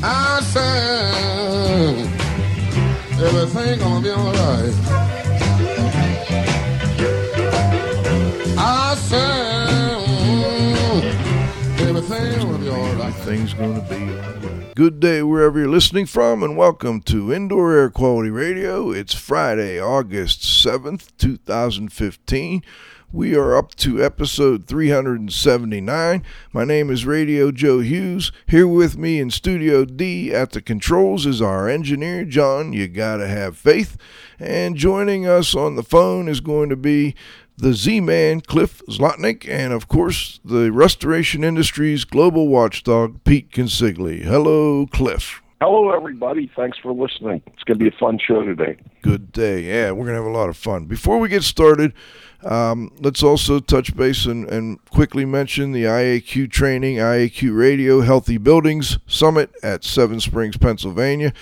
I said everything gonna be alright. I said everything gonna be alright. Everything's gonna be alright. Good day wherever you're listening from, and welcome to Indoor Air Quality Radio. It's Friday, August 7th, 2015. We are up to episode 379. My name is Radio Joe Hughes. Here with me in Studio D at the controls is our engineer, John. You gotta have faith. And joining us on the phone is going to be the Z Man, Cliff Zlotnick, and of course, the restoration industry's global watchdog, Pete Consigli. Hello, Cliff. Hello, everybody. Thanks for listening. It's going to be a fun show today. Good day. Yeah, we're going to have a lot of fun. Before we get started, um, let's also touch base and, and, quickly mention the IAQ training, IAQ Radio Healthy Buildings Summit at Seven Springs, Pennsylvania.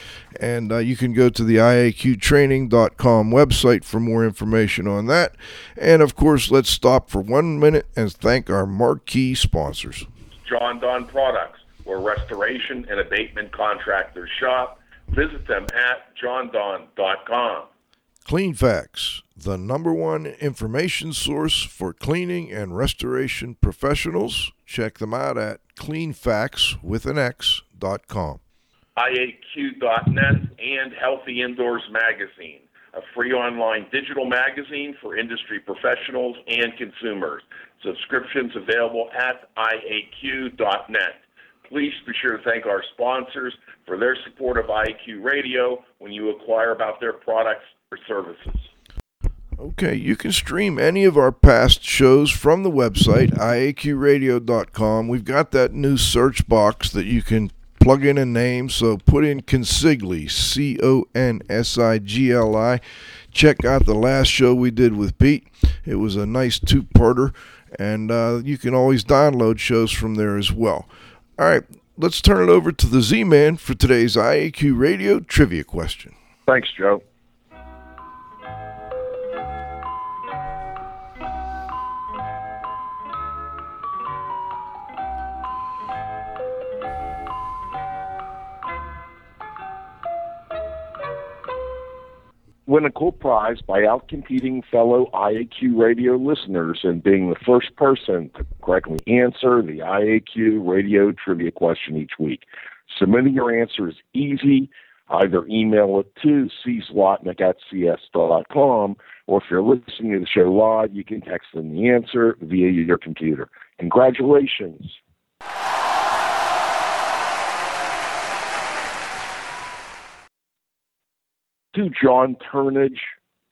And uh, you can go to the IAQtraining.com website for more information on that. And of course, let's stop for one minute and thank our marquee sponsors Jon-Don Products, where restoration and abatement contractors shop. Visit them at jondon.com. Cleanfax, the number one information source for cleaning and restoration professionals. Check them out at cleanfax.com. IAQ.net and Healthy Indoors Magazine, a free online digital magazine for industry professionals and consumers. Subscriptions available at IAQ.net. Please be sure to thank our sponsors for their support of IAQ Radio when you acquire about their products services. Okay, you can stream any of our past shows from the website, iaqradio.com. We've got that new search box that you can plug in a name. So put in Consigli, C O N S I G L I. Check out the last show we did with Pete. It was a nice two parter, and uh, you can always download shows from there as well. All right, let's turn it over to the Z Man for today's IAQ Radio trivia question. Thanks, Joe. Win a cool prize by outcompeting fellow IAQ radio listeners and being the first person to correctly answer the IAQ radio trivia question each week. Submitting your answer is easy. Either email it to czlotnick at cs.com, or if you're listening to the show live, you can text in the answer via your computer. Congratulations. To John Turnage,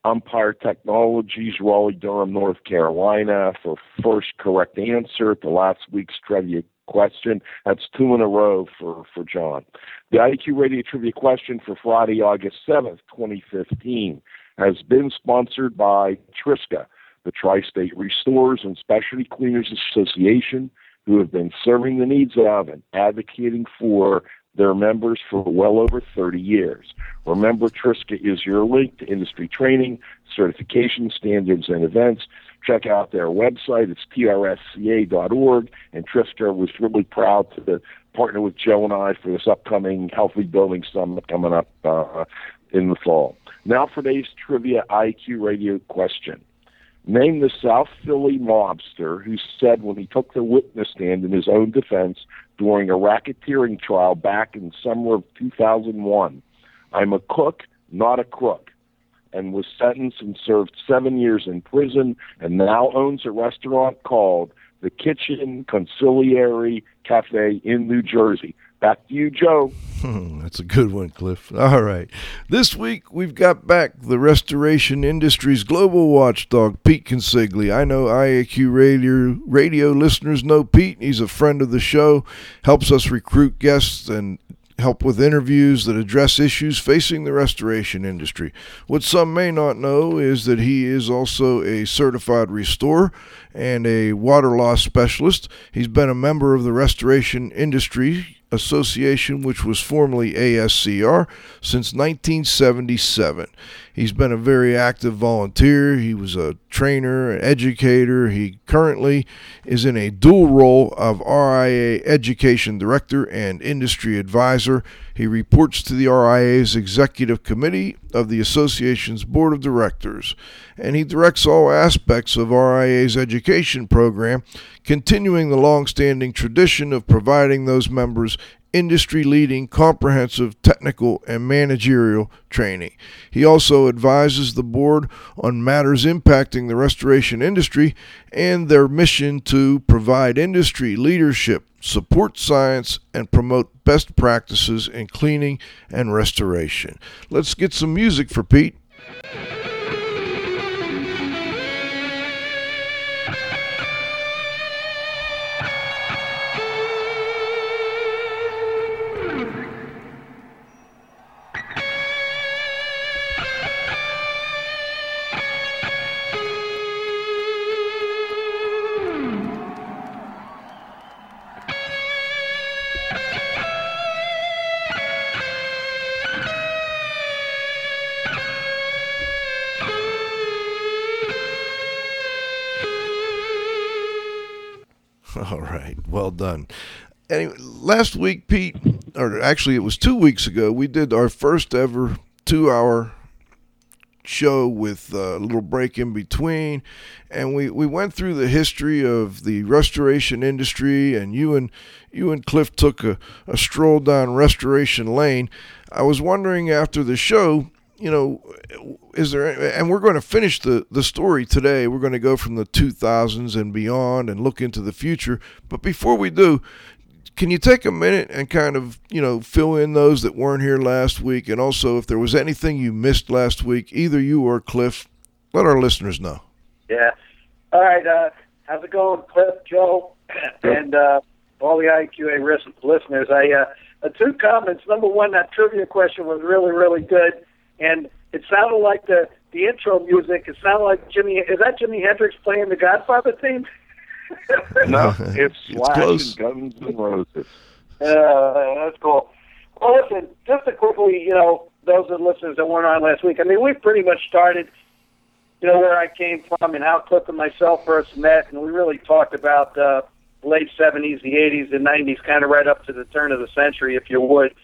Umpire Technologies, Raleigh, Durham, North Carolina, for first correct answer to last week's trivia question. That's two in a row for, for John. The IAQ Radio Trivia question for Friday, August 7th, 2015, has been sponsored by Triska, the Tri State Restorers and Specialty Cleaners Association, who have been serving the needs of and advocating for their members for well over 30 years. Remember, Triska is your link to industry training, certification standards, and events. Check out their website. It's trsca.org. And Triska was really proud to partner with Joe and I for this upcoming Healthy Building Summit coming up uh, in the fall. Now for today's Trivia IAQ Radio question. Name the South Philly mobster who said when he took the witness stand in his own defense during a racketeering trial back in summer of 2001. I'm a cook, not a crook, and was sentenced and served seven years in prison and now owns a restaurant called the Kitchen Consigliere Cafe in New Jersey. Back to you, Joe. Hmm, that's a good one, Cliff. All right. This week, we've got back the restoration industry's global watchdog, Pete Consigli. I know IAQ radio, radio listeners know Pete. He's a friend of the show, helps us recruit guests and help with interviews that address issues facing the restoration industry. What some may not know is that he is also a certified restorer and a water loss specialist. He's been a member of the restoration industry Association, which was formerly ASCR, since 1977. He's been a very active volunteer. He was a trainer, an educator. He currently is in a dual role of RIA Education Director and Industry Advisor. He reports to the RIA's Executive Committee of the Association's Board of Directors, and he directs all aspects of RIA's education program, continuing the long-standing tradition of providing those members industry leading comprehensive technical and managerial training. He also advises the board on matters impacting the restoration industry and their mission to provide industry leadership, support science, and promote best practices in cleaning and restoration. Let's get some music for Pete. Done. Anyway, last week, Pete, or actually it was two weeks ago, we did our first ever two-hour show with a little break in between, and we, we went through the history of the restoration industry, and you and you and Cliff took a, a stroll down restoration lane. I was wondering after the show, you know, is there, and we're going to finish the, the story today. We're going to go from the 2000s and beyond and look into the future. But before we do, can you take a minute and kind of, you know, fill in those that weren't here last week? And also, if there was anything you missed last week, either you or Cliff, let our listeners know. Yeah. All right. Uh, how's it going, Cliff, Joe, and uh, all the IQA listeners? I uh, two comments. Number one, that trivia question was really, really good, and it sounded like the the intro music. It sounded like Jimmy. Is that Jimi Hendrix playing the Godfather theme? No, it's It's Slash close. and Guns N' Roses. Uh, that's cool. Well, listen, just to quickly, you know, those of the listeners that weren't on last week, I mean, we've pretty much started, you know, where I came from and how Cliff and myself first met, and we really talked about uh, late 70s, the 80s, and 90s, kind of right up to the turn of the century, if you would,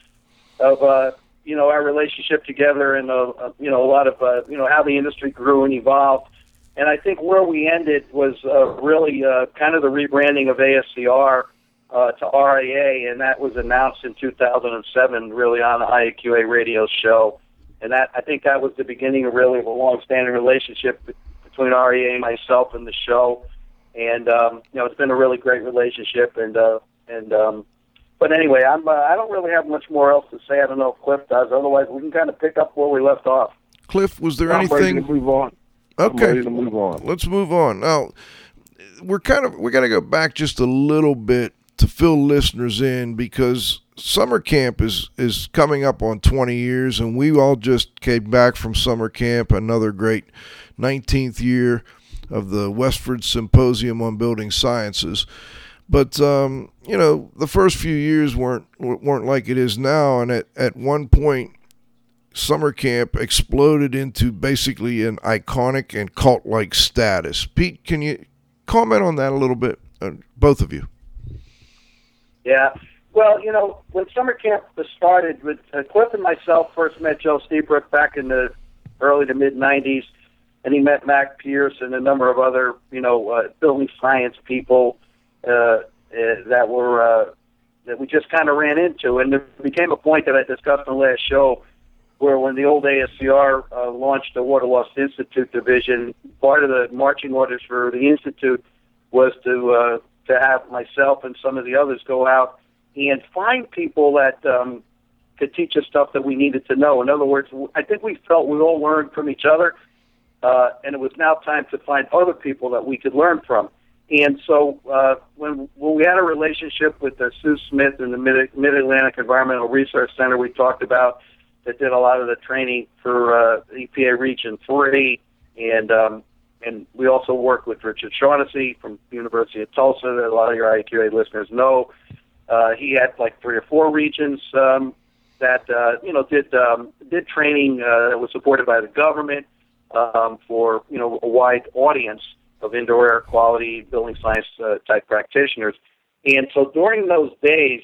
of, uh, you know, our relationship together and, uh, uh, you know, a lot of, uh, you know, how the industry grew and evolved. And I think where we ended was uh, really uh, kind of the rebranding of ASCR uh, to RIA, and that was announced in 2007, really on the IAQA radio show. And that I think that was the beginning of really of a long-standing relationship between RIA and myself and the show. And um, you know, it's been a really great relationship. And uh, and um, but anyway, I'm uh, I don't really have much more else to say. I don't know if Cliff does. Otherwise, we can kind of pick up where we left off. Cliff, was there I'm ready anything? to move on. I'm Okay. ready to move on. let's move on. Now, we're kind of we got to go back just a little bit to fill listeners in because summer camp is is coming up on 20 years, and we all just came back from summer camp, another great 19th year of the Westford Symposium on Building Sciences. But um, you know, the first few years weren't weren't like it is now, and at at one point summer camp exploded into basically an iconic and cult like status. Pete, can you comment on that a little bit? Uh, both of you. Yeah. Well, you know, when summer camp was started, with uh, Cliff and myself first met Joe Lstiburek back in the early to mid '90s, and he met Mac Pierce and a number of other, you know, uh, building science people uh, uh, that were uh, that we just kind of ran into, and there became a point that I discussed on the last show, where when the old ASCR uh, launched the Water Loss Institute division, part of the marching orders for the institute was to uh, to have myself and some of the others go out and find people that um, could teach us stuff that we needed to know. In other words, I think we felt we all learned from each other, uh, and it was now time to find other people that we could learn from. And so uh, when when we had a relationship with uh, Sue Smith in the Mid Atlantic Environmental Research Center, we talked about that did a lot of the training for uh, EPA Region Three, and um, and we also worked with Richard Shaughnessy from University of Tulsa that a lot of your IQA listeners know. Uh, he had like three or four regions um, that uh, you know did um, did training uh, that was supported by the government um, for you know a wide audience of indoor air quality building science uh, type practitioners. And so during those days,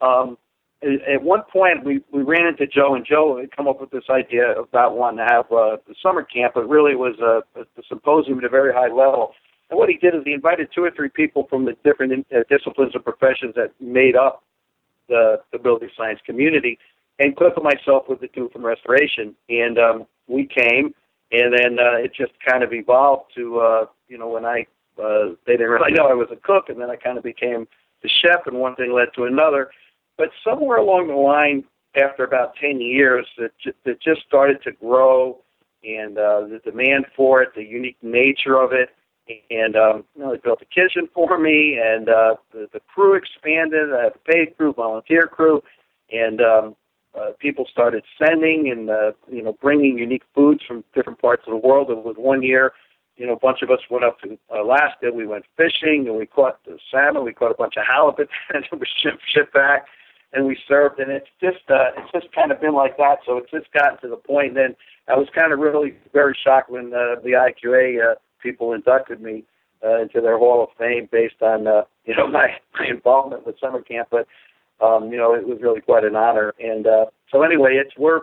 um, at one point we, we ran into Joe, and Joe had come up with this idea about wanting to have uh, a summer camp, but really was a, a symposium at a very high level. And what he did is he invited two or three people from the different uh, disciplines and professions that made up the, the building science community, and Cliff and myself were the two from restoration. And um, we came, and then uh, it just kind of evolved to, uh, you know, when I, uh, they didn't really know I was a cook, and then I kind of became the chef, and one thing led to another but somewhere along the line, after about 10 years, it, it just started to grow, and uh, the demand for it, the unique nature of it, and um, you know, they built a kitchen for me, and uh, the, the crew expanded. I have a paid crew, volunteer crew, and um, uh, people started sending and uh, you know bringing unique foods from different parts of the world. It was one year, you know, a bunch of us went up to Alaska. We went fishing, and we caught the salmon. We caught a bunch of halibut, and it was shipped shipped back and we served, and it's just uh, it's just kind of been like that. So it's just gotten to the point. Then I was kind of really very shocked when uh, the IQA uh, people inducted me uh, into their Hall of Fame based on uh, you know my, my involvement with summer camp. But um, you know it was really quite an honor. And uh, so anyway, it's we're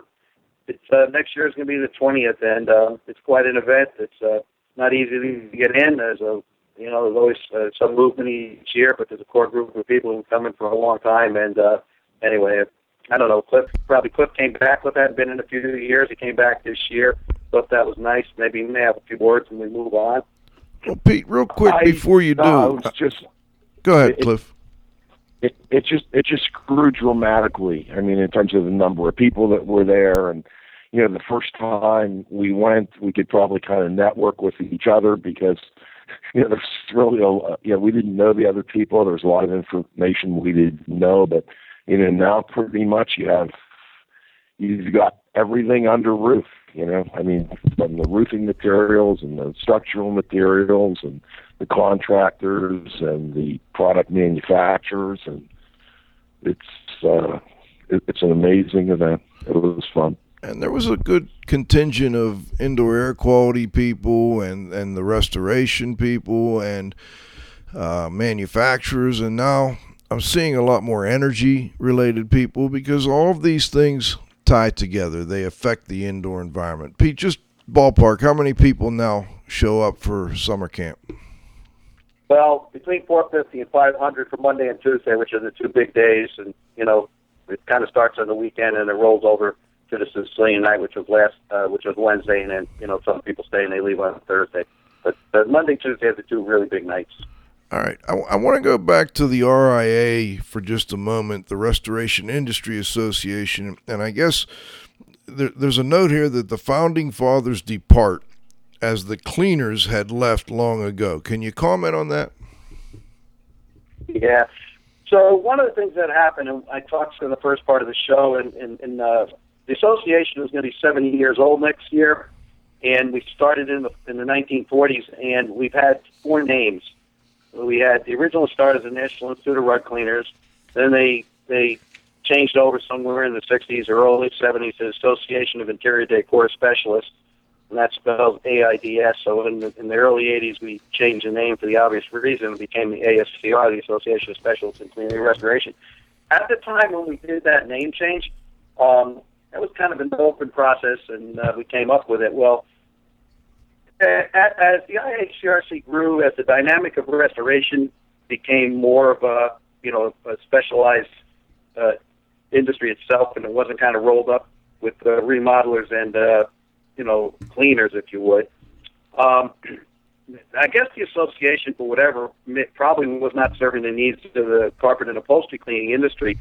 it's uh, next year is going to be the 20th, and uh, it's quite an event. It's uh, not easy to get in. There's a you know there's always uh, some movement each year, but there's a core group of people who've come in for a long time, and uh, anyway, I don't know. Cliff probably Cliff came back. Cliff hadn't been in a few years. He came back this year. Thought that was nice. Maybe he may have a few words and we move on. Well, Pete, real quick I, before you do, no, it's just go ahead, it, Cliff. It it just it just grew dramatically. I mean, in terms of the number of people that were there, and you know, the first time we went, we could probably kind of network with each other because you know, there's really a you know we didn't know the other people. There was a lot of information we didn't know, but you know, now pretty much you have you've got everything under roof. You know, I mean, from the roofing materials and the structural materials and the contractors and the product manufacturers, and it's uh, it, it's an amazing event. It was fun. And there was a good contingent of indoor air quality people and, and the restoration people and uh, manufacturers. And now I'm seeing a lot more energy related people because all of these things tie together. They affect the indoor environment. Pete, just ballpark, how many people now show up for summer camp? Well, between 450 and 500 for Monday and Tuesday, which are the two big days, and you know, it kind of starts on the weekend and it rolls over to the Sicilian night, which was last, uh, which was Wednesday, and then you know some people stay and they leave on Thursday. But, but Monday, Tuesday are the two really big nights. All right. I, I want to go back to the RIA for just a moment, the Restoration Industry Association. And I guess there, there's a note here that the founding fathers depart as the cleaners had left long ago. Can you comment on that? Yeah. So one of the things that happened, and I talked in the first part of the show, and, and, and uh, the association is going to be 70 years old next year, and we started in the in the 1940s, and we've had four names we had the original start as the National Institute of Rug Cleaners. Then they they changed over somewhere in the 60s or early 70s to the Association of Interior Decor Specialists, and that's spelled AIDS. So in the, in the early 80s, we changed the name for the obvious reason. It became the ASCR, the Association of Specialists in Cleaning and Restoration. At the time when we did that name change, um, that was kind of an open process, and uh, we came up with it. Well, as the IICRC grew, as the dynamic of restoration became more of a you know a specialized uh, industry itself, and it wasn't kind of rolled up with uh, remodelers and uh, you know cleaners, if you would. Um, I guess the association, for whatever, probably was not serving the needs of the carpet and upholstery cleaning industry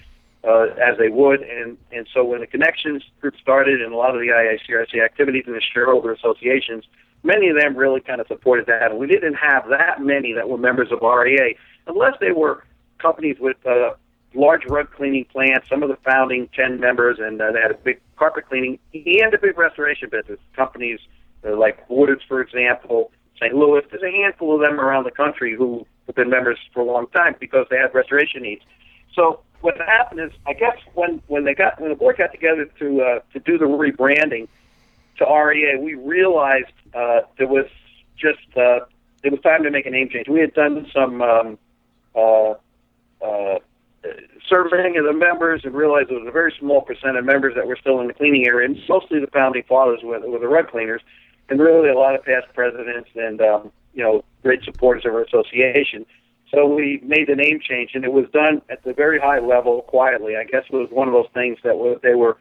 uh, as they would, and and so when the connections group started, and a lot of the IICRC activities and the shareholder associations many of them really kind of supported that. And we didn't have that many that were members of RIA, unless they were companies with uh, large rug cleaning plants, some of the founding 10 members, and uh, they had a big carpet cleaning and a big restoration business. Companies uh, like Woodard's, for example, St. Louis, there's a handful of them around the country who have been members for a long time because they had restoration needs. So what happened is, I guess when when they got when the board got together to uh, to do the rebranding to RIA, we realized uh, there was just uh, it was time to make a name change. We had done some um, uh, uh, surveying of the members and realized there was a very small percent of members that were still in the cleaning area, and mostly the founding fathers were, were the rug cleaners, and really a lot of past presidents and um, you know great supporters of our association. So we made the name change, and it was done at the very high level, quietly. I guess it was one of those things that was, they were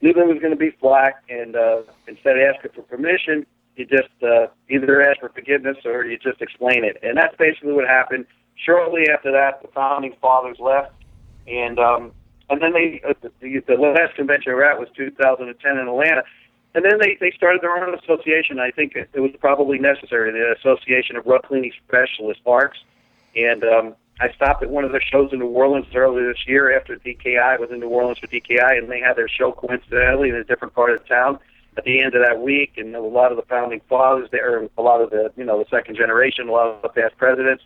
knew there was going to be flack, and uh, instead of asking for permission, you just uh, either ask for forgiveness or you just explain it. And that's basically what happened. Shortly after that, the founding fathers left, and um, and then they uh, the, the last convention we were at was 2010 in Atlanta. And then they, they started their own association. I think it, it was probably necessary, the Association of Rug Cleaning Specialists, ARCS. And um, I stopped at one of their shows in New Orleans earlier this year after DKI was in New Orleans for DKI, and they had their show coincidentally in a different part of the town at the end of that week. And a lot of the founding fathers there, a lot of the you know the second generation, a lot of the past presidents.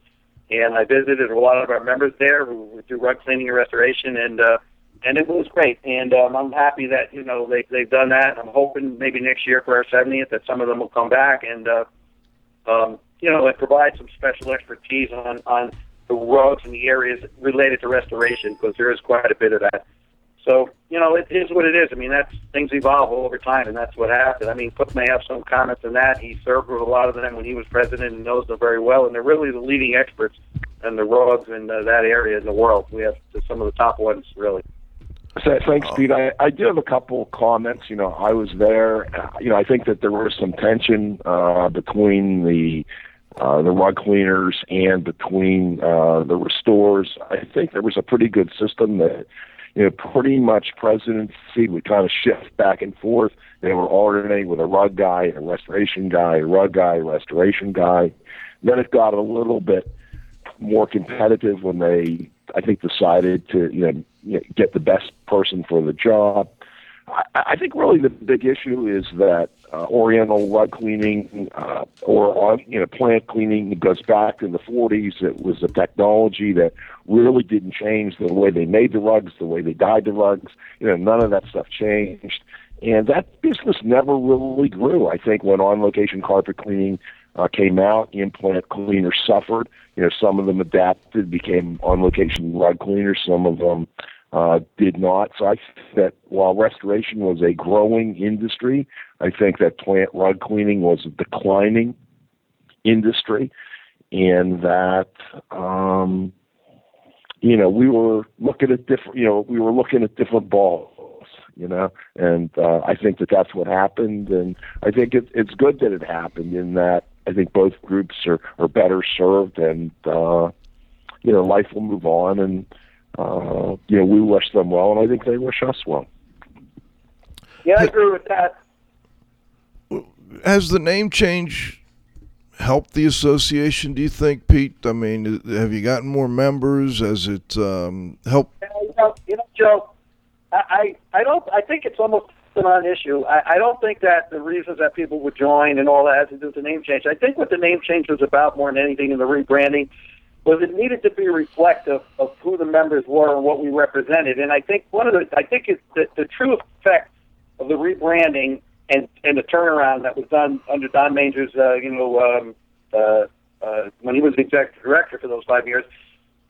And I visited a lot of our members there who do rug cleaning and restoration, and uh, and it was great. And um, I'm happy that you know they they've done that. I'm hoping maybe next year for our 70th that some of them will come back and uh, um, you know and provide some special expertise on on the rugs and the areas related to restoration because there is quite a bit of that. So you know it is what it is. I mean that's things evolve over time, and that's what happened. I mean Cook may have some comments on that. He served with a lot of them when he was president and knows them very well, and they're really the leading experts in the rugs in uh, that area in the world. We have some of the top ones really. So, thanks, Pete. I, I do have a couple comments. You know, I was there. Uh, you know, I think that there was some tension uh, between the uh, the rug cleaners and between uh, the restores. I think there was a pretty good system that, you know, pretty much presidency would kind of shift back and forth. They were alternating with a rug guy, and a restoration guy, a rug guy, a restoration guy. Then it got a little bit more competitive when they, I think, decided to, you know, get the best person for the job. I, I think really the big issue is that uh, Oriental rug cleaning uh, or uh, you know plant cleaning goes back in the 40s. It was a technology that really didn't change the way they made the rugs, the way they dyed the rugs. You know, none of that stuff changed, and that business never really grew. I think when on-location carpet cleaning uh, came out, implant cleaners suffered. You know, some of them adapted, became on-location rug cleaners. Some of them uh, did not. So I think that while restoration was a growing industry, I think that plant rug cleaning was a declining industry, and that um, you know we were looking at different. You know, we were looking at different balls. You know, and uh, I think that that's what happened, and I think it, it's good that it happened. In that, I think both groups are are better served, and uh, you know, life will move on, and uh, you know, we wish them well, and I think they wish us well. Yeah, I agree with that. Has the name change helped the association? Do you think, Pete? I mean, have you gotten more members? Has it um, helped? You know, you know, Joe, I, I, I don't. I think it's almost a non-issue. I, I don't think that the reasons that people would join and all that has to do with the name change. I think what the name change was about more than anything in the rebranding was it needed to be reflective of who the members were and what we represented. And I think one of the I think it's the, the true effect of the rebranding and and the turnaround that was done under Don Mainger's uh, you know um, uh, uh, when he was the executive director for those five years.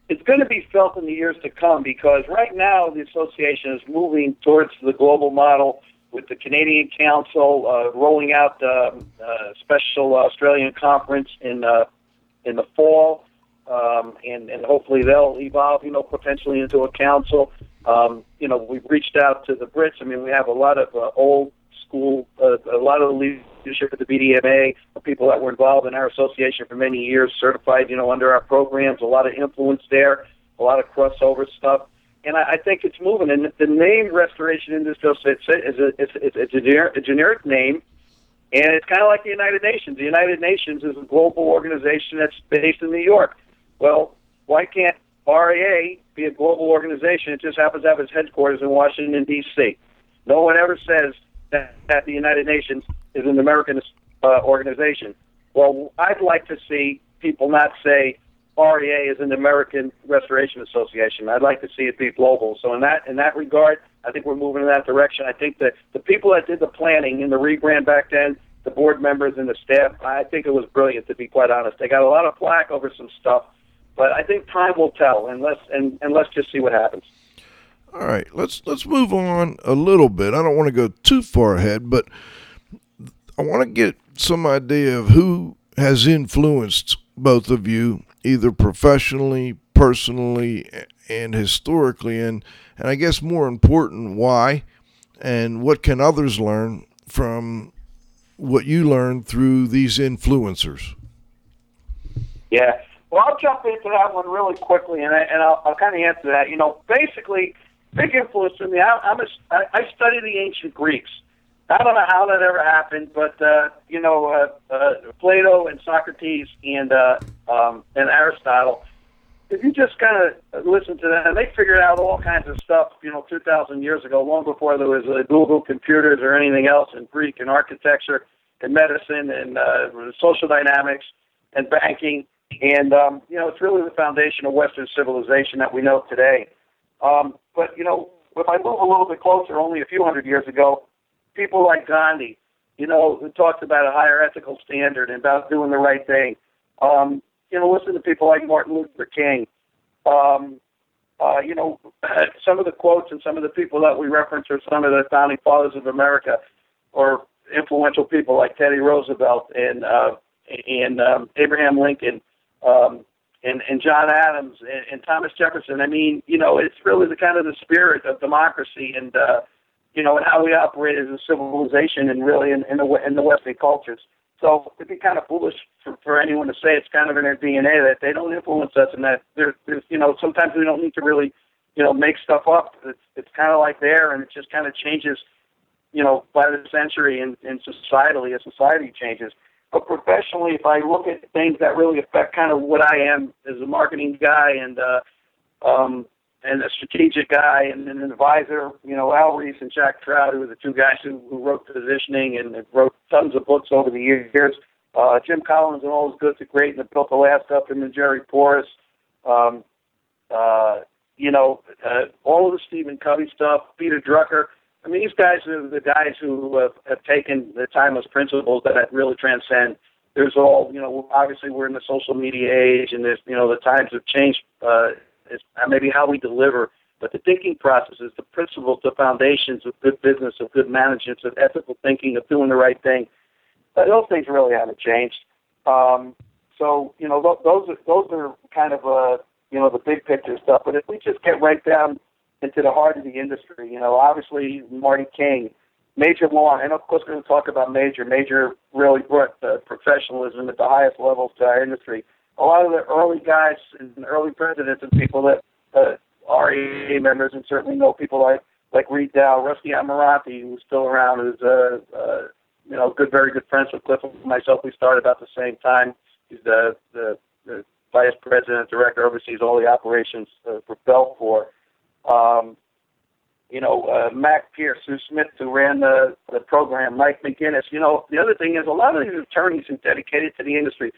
It's going to be felt in the years to come because right now the association is moving towards the global model with the Canadian Council uh, rolling out the uh, special Australian conference in uh, in the fall um, and and hopefully they'll evolve, you know, potentially into a council. Um, you know, we've reached out to the Brits. I mean, we have a lot of uh, old school, uh, a lot of the leadership at the BDMA, people that were involved in our association for many years, certified, you know, under our programs. A lot of influence there, a lot of crossover stuff. And I, I think it's moving. And the name Restoration Industry it's, it's, a, it's, it's a, generic, a generic name and it's kind of like the United Nations. The United Nations is a global organization that's based in New York. Well, why can't RIA be a global organization? It just happens to have its headquarters in Washington, D.C. No one ever says that, that the United Nations is an American uh, organization. Well, I'd like to see people not say RIA is an American Restoration Association. I'd like to see it be global. So in that in that regard, I think we're moving in that direction. I think that the people that did the planning and the rebrand back then, the board members and the staff, I think it was brilliant to be quite honest. They got a lot of flack over some stuff, but I think time will tell, and let's and, and let's just see what happens. All right, let's let's move on a little bit. I don't want to go too far ahead, but I want to get some idea of who has influenced both of you, either professionally, personally, and historically, and and I guess more important, why, and what can others learn from what you learned through these influencers. Yeah. Well, I'll jump into that one really quickly, and I, and I'll, I'll kind of answer that. You know, basically, big influence for me. I, I'm a, I, study the ancient Greeks. I don't know how that ever happened, but uh, you know, uh, uh, Plato and Socrates and uh, um, and Aristotle. If you just kind of listen to them, they figured out all kinds of stuff. You know, 2,000 years ago, long before there was uh, Google computers or anything else in Greek and architecture and medicine and uh, social dynamics and banking. And um, you know, it's really the foundation of Western civilization that we know today. Um, but you know, if I move a little bit closer, only a few hundred years ago, people like Gandhi, you know, who talked about a higher ethical standard and about doing the right thing. Um, you know, listen to people like Martin Luther King. Um, uh, you know, some of the quotes and some of the people that we reference are some of the founding fathers of America, or influential people like Teddy Roosevelt and uh, and um, Abraham Lincoln. Um, and, and John Adams and, and Thomas Jefferson. I mean, you know, it's really the kind of the spirit of democracy and uh, you know, and how we operate as a civilization and really in, in the in the Western cultures. So it'd be kind of foolish for, for anyone to say it's kind of in their DNA that they don't influence us and that there's, there's you know, sometimes we don't need to really, you know, make stuff up. It's it's kind of like there, and it just kind of changes, you know, by the century and, and societally as society changes. But professionally, if I look at things that really affect kind of what I am as a marketing guy and uh, um, and a strategic guy and an advisor, you know, Al Ries and Jack Trout, who were the two guys who, who wrote positioning and wrote tons of books over the years. Uh, Jim Collins and all his good to great and built the last up him and Jerry Porras. Um, uh, you know, uh, all of the Stephen Covey stuff, Peter Drucker. I mean, these guys are the guys who have, have taken the timeless principles that really transcend. There's all, you know, obviously we're in the social media age and there's, you know, the times have changed uh, is maybe how we deliver, but the thinking processes, the principles, the foundations of good business, of good management, of ethical thinking, of doing the right thing. Those things really haven't changed. Um, so you know, th- those are those are kind of uh, you know the big picture stuff. But if we just get right down into the heart of the industry, you know, obviously Marty King, Major Long, and of course we're going to talk about Major. Major really brought uh, professionalism at the highest levels to our industry a lot of the early guys and early presidents and people that uh, are AA members and certainly know people like like Reed Dow, Rusty Amirante, who's still around, who's uh, uh, you know good, very good friends with Cliff and myself. We started about the same time. He's the the, the vice president, director, oversees all the operations uh, for Belfor. Um, you know, uh, Mac Pierce, Sue Smith, who ran the, the program, Mike McGinnis. You know, the other thing is a lot of these attorneys who dedicated to the industry,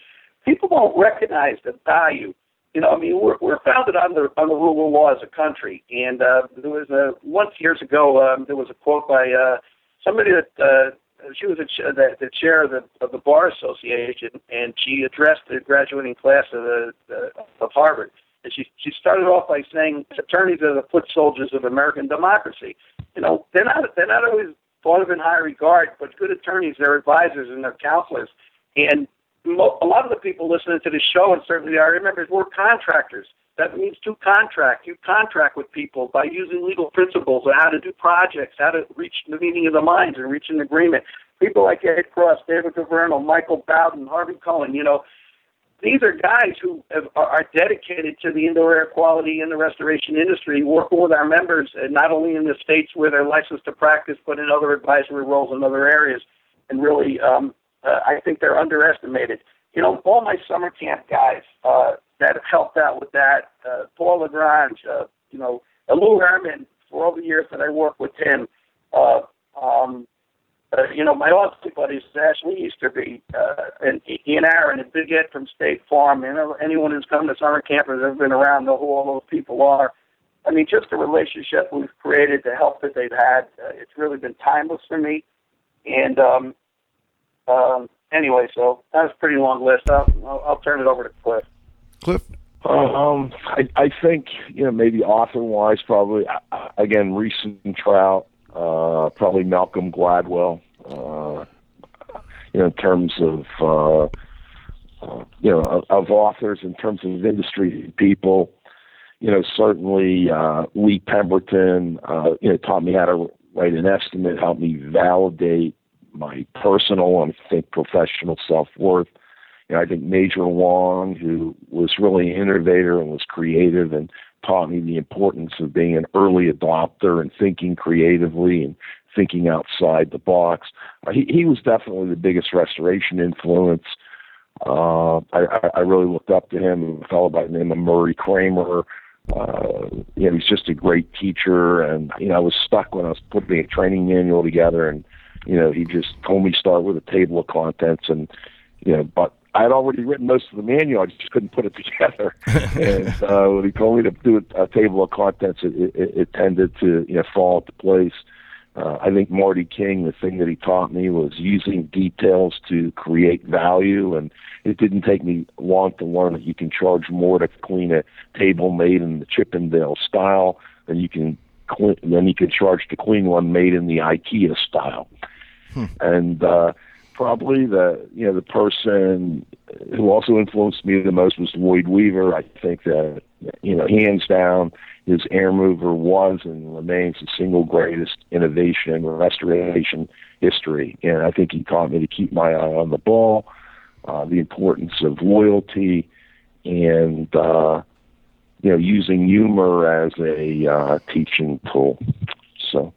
people don't recognize the value. You know, I mean, we're, we're founded on the on the rule of law as a country, and uh, there was a once years ago um, there was a quote by uh, somebody that uh, she was a the, the chair of the of the bar association, and she addressed the graduating class of the, the of Harvard, and she she started off by saying attorneys are the foot soldiers of American democracy. You know, they're not they're not always thought of in high regard, but good attorneys, they're advisors and they're counselors, and a lot of the people listening to the show, and certainly I remember, we're contractors. That means to contract. You contract with people by using legal principles on how to do projects, how to reach the meeting of the minds and reach an agreement. People like Ed Cross, David Governo, Michael Bowden, Harvey Cohen, you know, these are guys who have, are dedicated to the indoor air quality in the restoration industry, working with our members, and not only in the states where they're licensed to practice, but in other advisory roles in other areas, and really um, uh, I think they're underestimated. You know, all my summer camp guys uh, that have helped out with that, uh, Paul Lagrange, uh, you know, Lou Herman, for all the years that I worked with him, uh, um, uh, you know, my Aussie buddies, is Ashley Easterby, uh, and Ian Aaron, and Big Ed from State Farm. You know, anyone who's come to summer camp or has been around know who all those people are. I mean, just the relationship we've created, the help that they've had, uh, it's really been timeless for me. And um, um, anyway, so that was a pretty long list. I'll, I'll, I'll turn it over to Cliff. Cliff? Um, I, I think you know maybe author wise, probably uh, again Ries and Trout, uh, probably Malcolm Gladwell. Uh, you know, in terms of uh, uh, you know of, of authors, in terms of industry people, you know certainly uh, Lee Pemberton. Uh, you know, taught me how to write an estimate, helped me validate my personal and I think professional self worth. You know, I think Major Wong, who was really an innovator and was creative and taught me the importance of being an early adopter and thinking creatively and thinking outside the box. Uh, he, he was definitely the biggest restoration influence. Uh, I, I really looked up to him, a fellow by the name of Murray Kramer. Uh, you know, he's just a great teacher, and you know, I was stuck when I was putting a training manual together, and you know, he just told me start with a table of contents, and you know, but I had already written most of the manual. I just couldn't put it together. and uh, when he told me to do a, a table of contents, it, it, it tended to you know fall into place. Uh, I think Marty King, the thing that he taught me was using details to create value, and it didn't take me long to learn that you can charge more to clean a table made in the Chippendale style than you can clean, than you can charge to clean one made in the IKEA style. Hmm. And uh, probably the you know the person who also influenced me the most was Lloyd Weaver. I think that you know hands down his air mover was and remains the single greatest innovation in restoration history. And I think he taught me to keep my eye on the ball, uh, the importance of loyalty, and uh, you know using humor as a uh, teaching tool. So,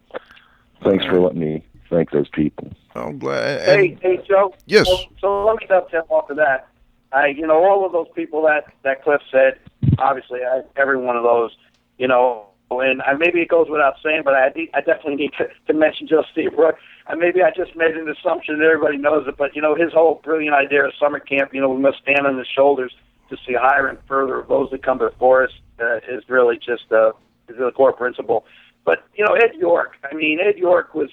thanks for letting me thank those people. I'm glad. hey, hey, Joe. Yes. Well, so let me dovetail off of that. I, you know, all of those people that that Cliff said. Obviously, I, every one of those, you know, and I, maybe it goes without saying, but I, I definitely need to, to mention Joe Lstiburek. And maybe I just made an assumption that everybody knows it, but you know, his whole brilliant idea of summer camp. You know, we must stand on the shoulders to see higher and further of those that come before us. Uh, is really just uh, is the core principle. But you know, Ed York. I mean, Ed York was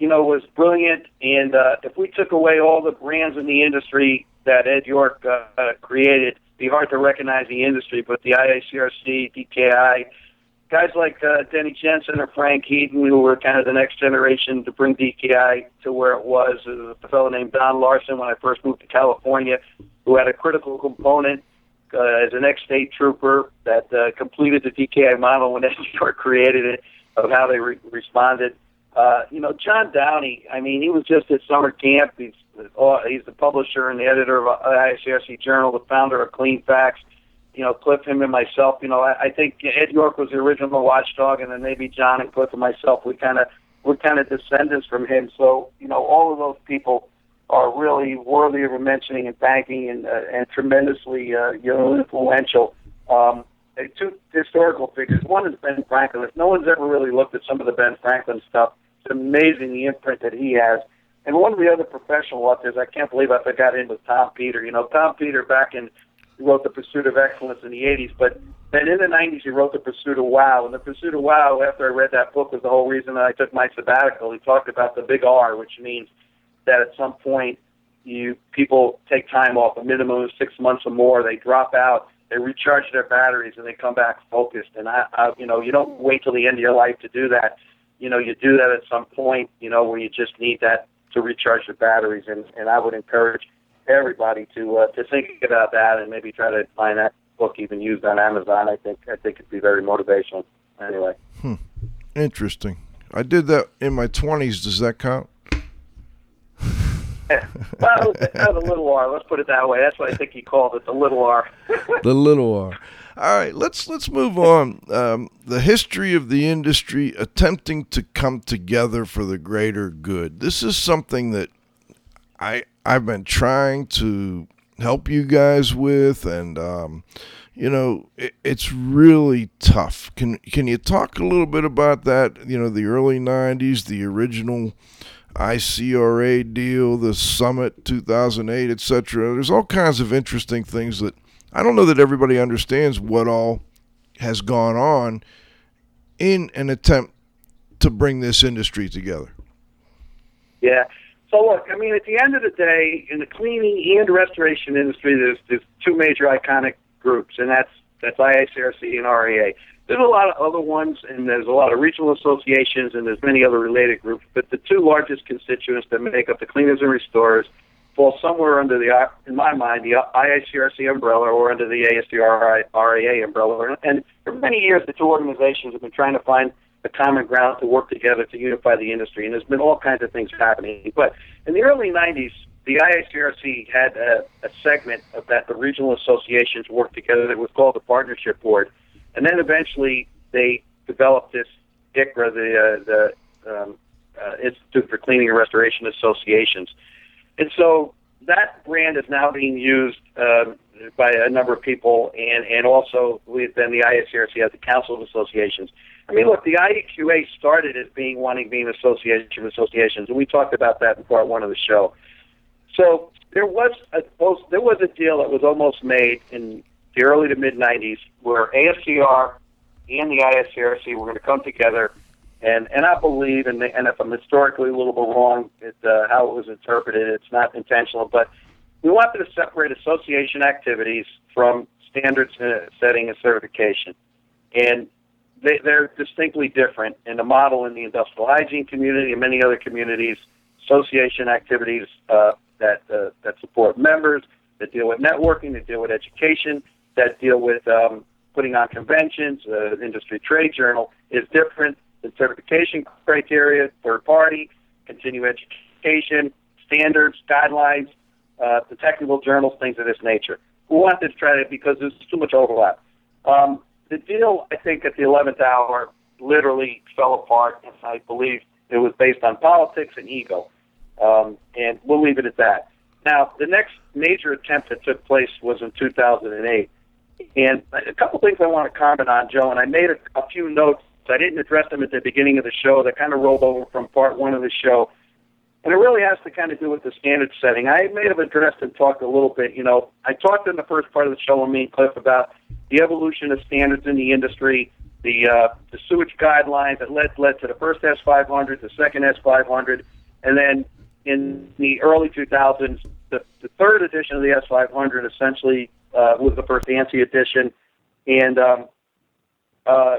you know, was brilliant. And uh, if we took away all the brands in the industry that Ed York uh, uh, created, it'd be hard to recognize the industry. But the IICRC, DKI, guys like uh, Denny Jensen or Frank Heaton, who were kind of the next generation to bring DKI to where it was. Uh, a fellow named Don Larson, when I first moved to California, who had a critical component uh, as an ex-state trooper that uh, completed the DKI model when Ed York created it of how they re- responded. Uh, you know, John Downey, I mean, he was just at summer camp. He's uh, he's the publisher and the editor of IICRC Journal, the founder of Cleanfax. You know, Cliff, him, and myself. You know, I, I think Ed York was the original watchdog, and then maybe John and Cliff and myself. We kind of we're kind of descendants from him. So, you know, all of those people are really worthy of mentioning and thanking, and uh, and tremendously uh, you know influential. Um, two historical figures. One is Ben Franklin. If no one's ever really looked at some of the Ben Franklin stuff, it's amazing the imprint that he has. And one of the other professional authors, I can't believe I forgot him, was Tom Peter. You know, Tom Peter back in wrote The Pursuit of Excellence in the 80s, but then in the 90s he wrote The Pursuit of Wow. And The Pursuit of Wow, after I read that book, was the whole reason that I took my sabbatical. He talked about the big R, which means that at some point you people take time off, a minimum of six months or more. They drop out, they recharge their batteries, and they come back focused. And I, I you know, you don't wait till the end of your life to do that you know, you do that at some point, you know, where you just need that to recharge your batteries. And, and I would encourage everybody to uh, to think about that and maybe try to find that book even used on Amazon. I think I think it'd be very motivational. Anyway. Hmm. Interesting. I did that in my twenties. Does that count? well, the little R. Let's put it that way. That's what I think he called it, the little R. the little R. All right, let's let's move on. Um, the history of the industry attempting to come together for the greater good. This is something that I I've been trying to help you guys with, and um, you know it, it's really tough. Can can you talk a little bit about that? You know, the early '90s, the original ICRA deal, the summit 2008, etc. There's all kinds of interesting things that I don't know that everybody understands what all has gone on in an attempt to bring this industry together. Yeah. So look, I mean, at the end of the day, in the cleaning and restoration industry, there's there's two major iconic groups, and that's that's IICRC and RIA. There's a lot of other ones, and there's a lot of regional associations, and there's many other related groups. But the two largest constituents that make up the cleaners and restorers fall somewhere under the, in my mind, the IICRC umbrella or under the ASDRIA umbrella. And for many years, the two organizations have been trying to find a common ground to work together to unify the industry. And there's been all kinds of things happening. But in the early 90s, the IICRC had a, a segment of that the regional associations worked together that was called the Partnership Board. And then eventually they developed this ICRA, the, uh, the um, uh, Institute for Cleaning and Restoration Associations. And so that brand is now being used um, by a number of people, and, and also within the IICRC has the Council of Associations. I mean, look, the IEQA started as being wanting being an association of associations, and we talked about that in part one of the show. So there was a there was a deal that was almost made in the early to mid '90s where ASCR and the IICRC were going to come together, and and I believe, and and if I'm historically a little bit wrong, it, uh, how it was interpreted, it's not intentional, but we wanted to separate association activities from standards uh, setting and certification, and they, they're distinctly different. And the model in the industrial hygiene community and many other communities, association activities uh, that uh, that support members, that deal with networking, that deal with education, that deal with um, putting on conventions, uh, industry trade journal is different The certification criteria, third party, continuing education, standards, guidelines, uh, the technical journals, things of this nature. We wanted to try it because there's too much overlap. Um, the deal, I think, at the 11th hour literally fell apart, and I believe it was based on politics and ego. Um, and we'll leave it at that. Now, the next major attempt that took place was in 2008. And a couple things I want to comment on, Joe, and I made a, a few notes. I didn't address them at the beginning of the show. They kind of rolled over from part one of the show. And it really has to kind of do with the standard setting. I may have addressed and talked a little bit. You know, I talked in the first part of the show with me and Cliff about the evolution of standards in the industry, the uh, the sewage guidelines that led led to the first S500, the second S500, and then in the early 2000s, the, the third edition of the S500 essentially uh, was the first ANSI edition, and um, uh,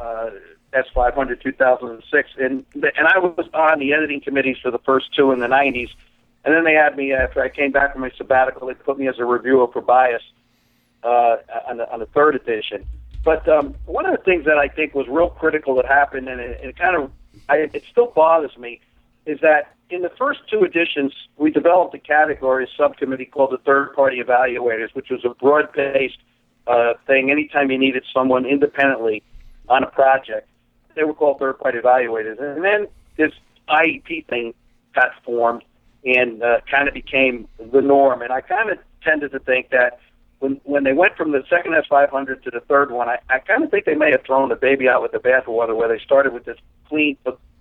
uh, S500 2006, and and I was on the editing committees for the first two in the 90s, and then they had me after I came back from my sabbatical. They put me as a reviewer for bias uh, on, the, on the third edition. But um, one of the things that I think was real critical that happened, and it, it kind of I, it still bothers me, is that in the first two editions, we developed a category, a subcommittee called the third party evaluators, which was a broad based uh, thing. Anytime you needed someone independently on a project, they were called third party evaluators. And then this IEP thing got formed and uh, kind of became the norm. And I kind of tended to think that when when they went from the second S500 to the third one, I, I kind of think they may have thrown the baby out with the bathwater, where they started with this clean,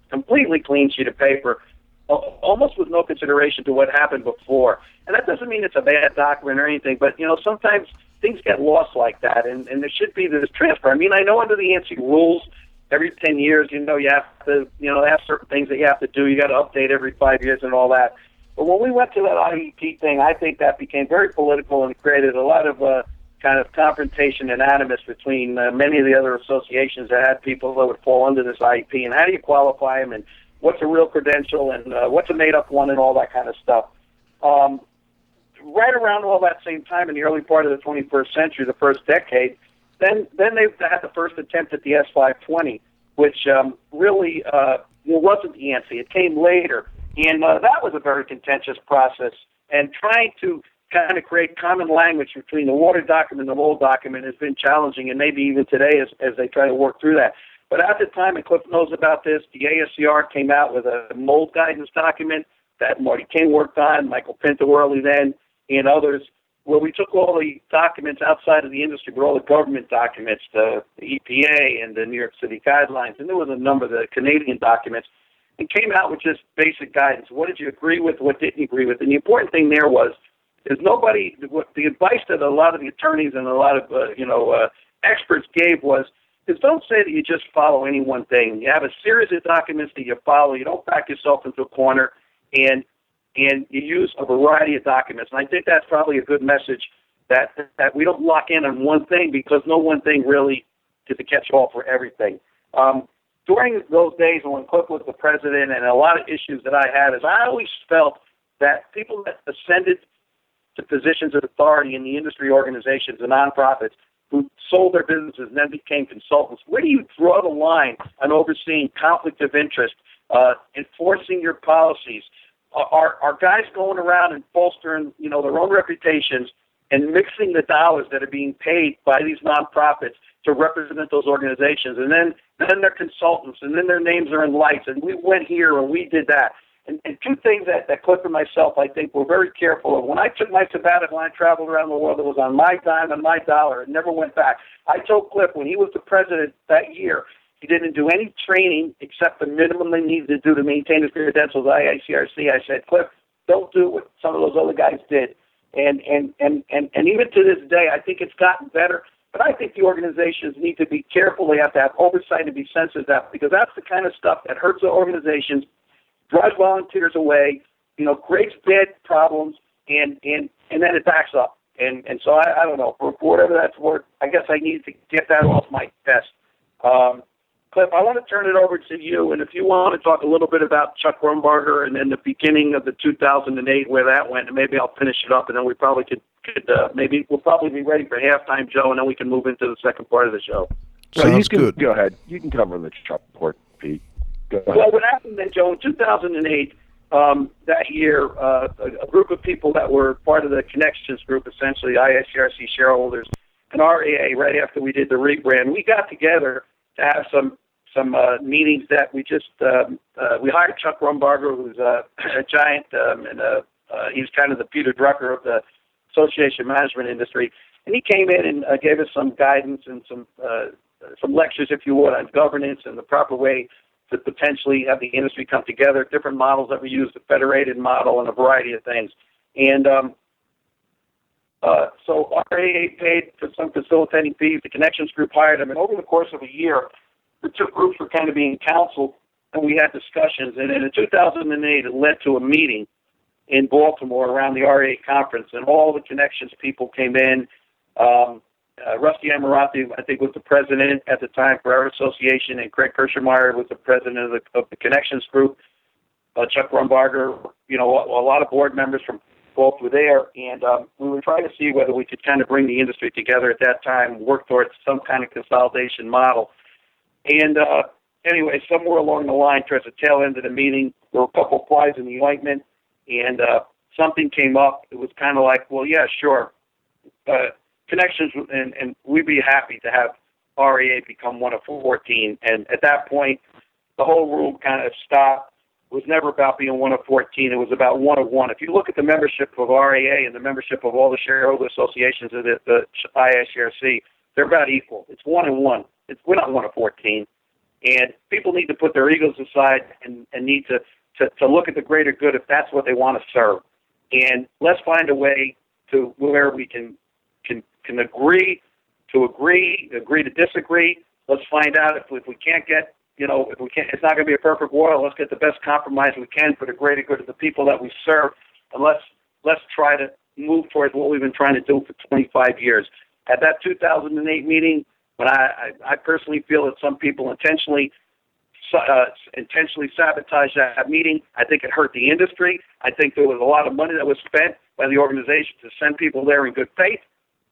completely clean sheet of paper almost with no consideration to what happened before. And that doesn't mean it's a bad document or anything, but you know sometimes things get lost like that, and and there should be this transfer. I mean, I know under the ANSI rules, every ten years, you know, you have to you know have certain things that you have to do. You got to update every five years and all that. But when we went to that IEP thing, I think that became very political and created a lot of uh, kind of confrontation and animus between uh, many of the other associations that had people that would fall under this IEP. And how do you qualify them? And what's a real credential and uh, what's a made up one and all that kind of stuff. Um, right around all that same time in the early part of the 21st century, the first decade, then then they had the first attempt at the S520, which um, really uh, wasn't the ANSI. It came later, and uh, that was a very contentious process. And trying to kind of create common language between the water document and the mold document has been challenging, and maybe even today as, as they try to work through that. But at the time, and Cliff knows about this, the ASCR came out with a mold guidance document that Marty King worked on, Michael Pinto then, and others, where we took all the documents outside of the industry, but all the government documents, the, the EPA and the New York City guidelines, and there was a number of the Canadian documents, and came out with just basic guidance. What did you agree with? What didn't you agree with? And the important thing there was is nobody. The advice that a lot of the attorneys and a lot of uh, you know uh, experts gave was is don't say that you just follow any one thing. You have a series of documents that you follow. You don't back yourself into a corner, and and you use a variety of documents. And I think that's probably a good message that that we don't lock in on one thing because no one thing really is a catch-all for everything. Um, during those days when Cliff was the president, and a lot of issues that I had is I always felt that people that ascended to positions of authority in the industry organizations and nonprofits who sold their businesses and then became consultants. Where do you draw the line on overseeing conflict of interest, uh, enforcing your policies? Are, are guys going around and bolstering, you know, their own reputations and mixing the dollars that are being paid by these nonprofits to represent those organizations, and then then they're consultants, and then their names are in lights, and we went here and we did that. And, and two things that, that Cliff and myself, I think, were very careful of. When I took my sabbatical and I traveled around the world, it was on my dime and my dollar. It never went back. I told Cliff when he was the president that year, he didn't do any training except the minimum they needed to do to maintain his credentials, IICRC. I said, Cliff, don't do what some of those other guys did. And, and, and, and, and even to this day, I think it's gotten better. But I think the organizations need to be careful. They have to have oversight and be sensitive to that because that's the kind of stuff that hurts the organizations drives volunteers away, you know, creates bad problems, and and and then it backs up. And and so I, I don't know for, whatever that's worth. I guess I need to get that off my chest. Um, Cliff, I want to turn it over to you, and if you want to talk a little bit about Chuck Rumbarger and then the beginning of the 2008, where that went, and maybe I'll finish it up, and then we probably could could uh, maybe we'll probably be ready for halftime, Joe, and then we can move into the second part of the show. Sounds you can, good. Go ahead. You can cover the Chuck report, Pete. Go ahead. Well, what happened then, Joe, in 2008, um, that year, uh, a, a group of people that were part of the Connections Group, essentially IICRC shareholders, and RIA, right after we did the rebrand, we got together to have some some uh, meetings that we just um, uh, we hired Chuck Rumbarger, who's uh, a giant, um, and uh, uh, he's kind of the Peter Drucker of the association management industry, and he came in and uh, gave us some guidance and some uh, some lectures, if you would, on governance and the proper way to potentially have the industry come together, different models that we use, the federated model, and a variety of things. And um, uh, so RIA paid for some facilitating fees. The Connections Group hired them, and over the course of a year, the two groups were kind of being counseled, and we had discussions. And in 2008, it led to a meeting in Baltimore around the RIA conference, and all the Connections people came in. Um, uh, Rusty Amirante, I think, was the president at the time for our association, and Craig Kirschmeyer was the president of the, of the Connections Group. Uh, Chuck Rumbarger, you know, a, a lot of board members from both were there, and um, we were trying to see whether we could kind of bring the industry together at that time, work towards some kind of consolidation model. And uh, anyway, somewhere along the line, towards the tail end of the meeting, there were a couple of flies in the ointment, and uh, something came up. It was kind of like, well, yeah, sure. Uh, connections, and, and we'd be happy to have RIA become one of 14. And at that point, the whole room kind of stopped. Was never about being one of 14. It was about one of one. If you look at the membership of RIA and the membership of all the shareholder associations of the, the IICRC, they're about equal. It's one and one. It's, we're not one of 14. And people need to put their egos aside and, and need to, to, to look at the greater good if that's what they want to serve. And let's find a way to where we can can can agree to agree, agree to disagree. Let's find out if, if we can't get, you know, if we can't, it's not going to be a perfect world. Let's get the best compromise we can for the greater good of the people that we serve, and let's let's try to move towards what we've been trying to do for 25 years. At that 2008 meeting, when I I, I personally feel that some people intentionally uh, intentionally sabotaged that meeting. I think it hurt the industry. I think there was a lot of money that was spent by the organization to send people there in good faith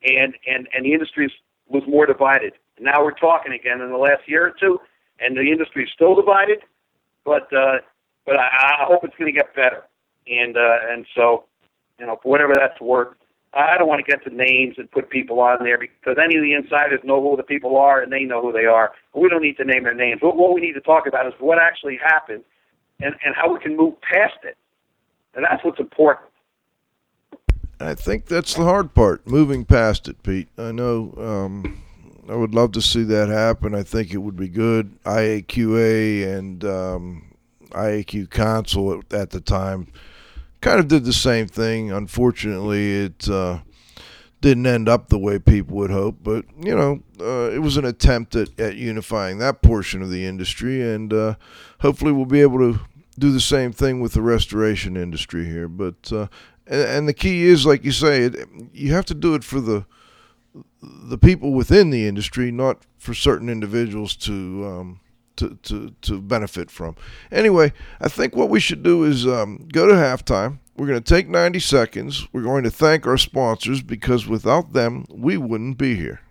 and and and the industry was more divided. Now we're talking again in the last year or two, and the industry is still divided, but uh, but I, I hope it's going to get better. And uh, and so, you know, for whatever that's worth, I don't want to get to names and put people on there because any of the insiders know who the people are and they know who they are. We don't need to name their names. What, what we need to talk about is what actually happened and, and how we can move past it. And that's what's important. I think that's the hard part, moving past it, Pete. I know um, I would love to see that happen. I think it would be good. IAQA and um, IAQ Council at, at the time kind of did the same thing. Unfortunately, it uh, didn't end up the way people would hope, but you know, uh, it was an attempt at, at unifying that portion of the industry, and uh, hopefully, we'll be able to do the same thing with the restoration industry here. But uh, and, and, the key is, like you say, it, you have to do it for the the people within the industry, not for certain individuals to um, to, to, to benefit from. Anyway, I think what we should do is um, go to halftime. We're going to take 90 seconds. We're going to thank our sponsors because without them, we wouldn't be here.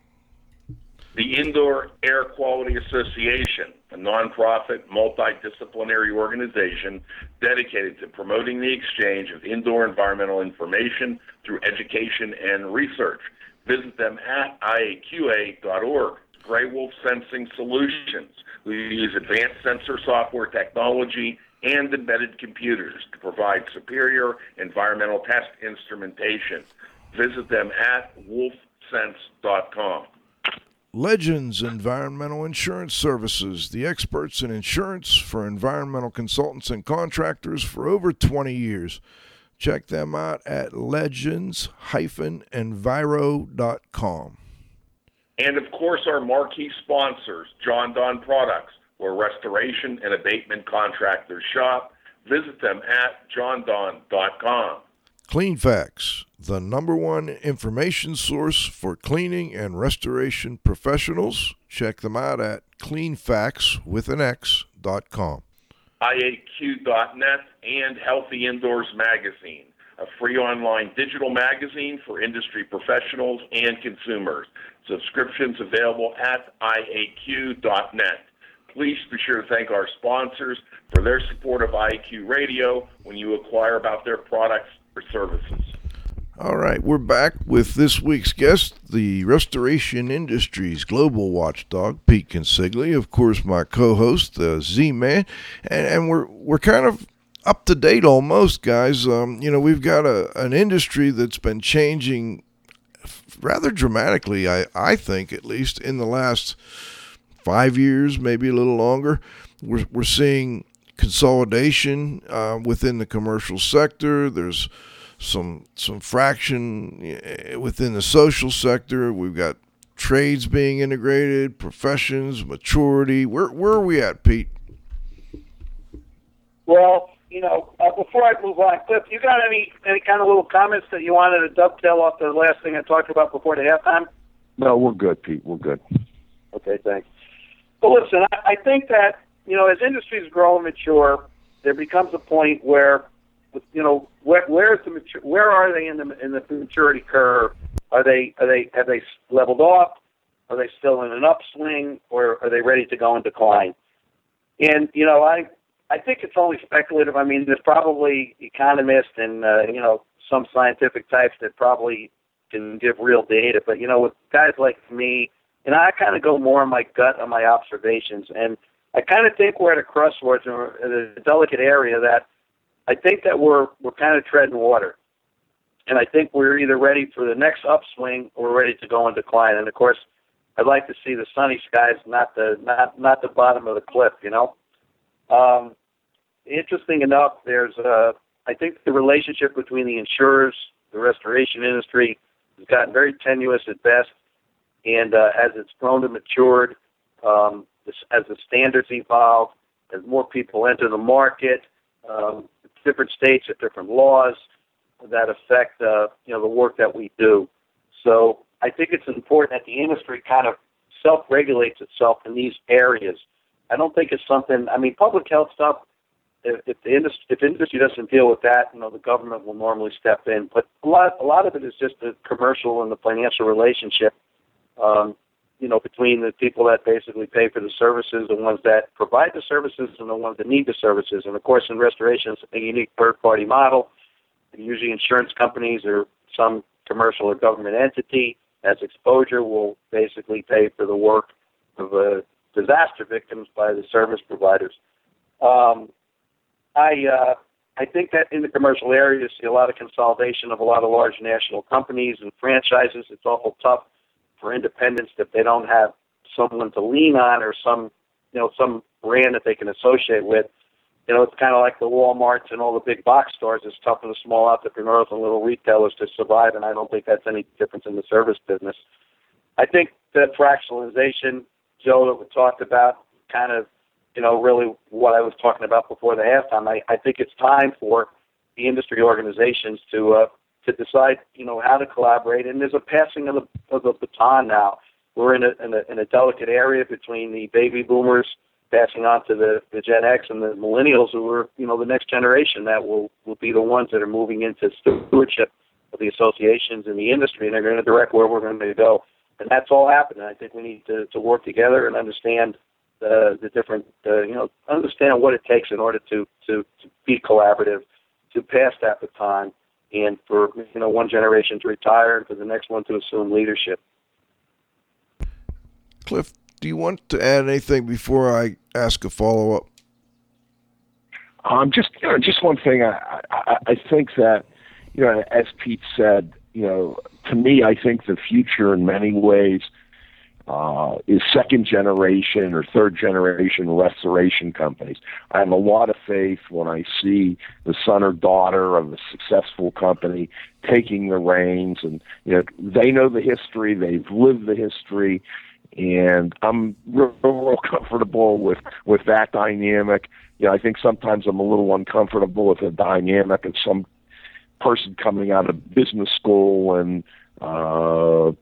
The Indoor Air Quality Association, a nonprofit, multidisciplinary organization dedicated to promoting the exchange of indoor environmental information through education and research. Visit them at iaqa.org. Gray Wolf Sensing Solutions. We use advanced sensor software technology and embedded computers to provide superior environmental test instrumentation. Visit them at wolfsense.com. Legends Environmental Insurance Services, the experts in insurance for environmental consultants and contractors for over 20 years. Check them out at legends-enviro.com. And of course, our marquee sponsors, Jon-Don Products, where restoration and abatement contractors shop. Visit them at jondon.com. Cleanfax, the number one information source for cleaning and restoration professionals. Check them out at cleanfax with an X.com. IAQ.net and Healthy Indoors Magazine, a free online digital magazine for industry professionals and consumers. Subscriptions available at IAQ.net. Please be sure to thank our sponsors for their support of IAQ Radio when you acquire about their products or services. All right, we're back with this week's guest, the Restoration Industries Global Watchdog, Pete Consigli. Of course, my co-host, the Z-Man, and, and we're we're kind of up to date almost, guys. Um, you know, we've got a an industry that's been changing rather dramatically. I I think at least in the last five years, maybe a little longer. We're we're seeing consolidation uh, within the commercial sector. There's some some fraction eh, within the social sector. We've got trades being integrated, professions, maturity. Where where are we at, Pete? Well, you know, uh, before I move on, Cliff, you got any any kind of little comments that you wanted to dovetail off the last thing I talked about before the halftime? No, we're good, Pete. We're good. Okay, thanks. Well, listen, I, I think that you know, as industries grow and mature, there becomes a point where, you know, where where is the mature, where are they in the in the maturity curve? Are they are they have they leveled off? Are they still in an upswing, or are they ready to go in decline? And you know, I I think it's only speculative. I mean, there's probably economists and uh, you know some scientific types that probably can give real data, but you know, with guys like me, and I kind of go more on my gut on my observations, and I kind of think we're at a crossroads or a delicate area that I think that we're we're kind of treading water, and I think we're either ready for the next upswing or ready to go in decline. And of course, I'd like to see the sunny skies, not the not not the bottom of the cliff, you know. Um, interesting enough, there's uh, I think the relationship between the insurers, the restoration industry, has gotten very tenuous at best. And uh, as it's grown and matured, um, as the standards evolve, as more people enter the market, um, different states have different laws that affect uh, you know the work that we do. So I think it's important that the industry kind of self-regulates itself in these areas. I don't think it's something. I mean, public health stuff if, if the industry if industry doesn't deal with that, you know, the government will normally step in. But a lot a lot of it is just the commercial and the financial relationship, um, you know, between the people that basically pay for the services, the ones that provide the services, and the ones that need the services. And of course, in restoration, it's a unique third party model. Usually, insurance companies or some commercial or government entity as exposure will basically pay for the work of uh, disaster victims by the service providers. Um, I uh, I think that in the commercial area, you see a lot of consolidation of a lot of large national companies and franchises. It's awful tough for independents if they don't have someone to lean on or some you know some brand that they can associate with. you know, it's kind of like the WalMarts and all the big box stores. It's tough for the small entrepreneurs and little retailers to survive, and I don't think that's any difference in the service business. I think the fractionalization, Joe, that we talked about, kind of, you know, really what I was talking about before the halftime. I, I think it's time for the industry organizations to uh, to decide, you know, how to collaborate. And there's a passing of the of the baton now. We're in a in a, in a delicate area between the baby boomers passing on to the, the Gen X and the millennials who are, you know, the next generation that will, will be the ones that are moving into stewardship of the associations and the industry and they're going to direct where we're going to go. And that's all happening. I think we need to, to work together and understand the, the different, uh, you know, understand what it takes in order to, to, to be collaborative, to pass that baton, and for, you know, one generation to retire and for the next one to assume leadership. Cliff, do you want to add anything before I ask a follow up? Um, just you know, just one thing. I, I I think that you know, as Pete said, you know, to me, I think the future in many ways uh, is second generation or third generation restoration companies. I have a lot of faith when I see the son or daughter of a successful company taking the reins, and you know, they know the history, they've lived the history, and I'm real, real comfortable with with that dynamic. You know, I think sometimes I'm a little uncomfortable with the dynamic of some person coming out of business school and uh,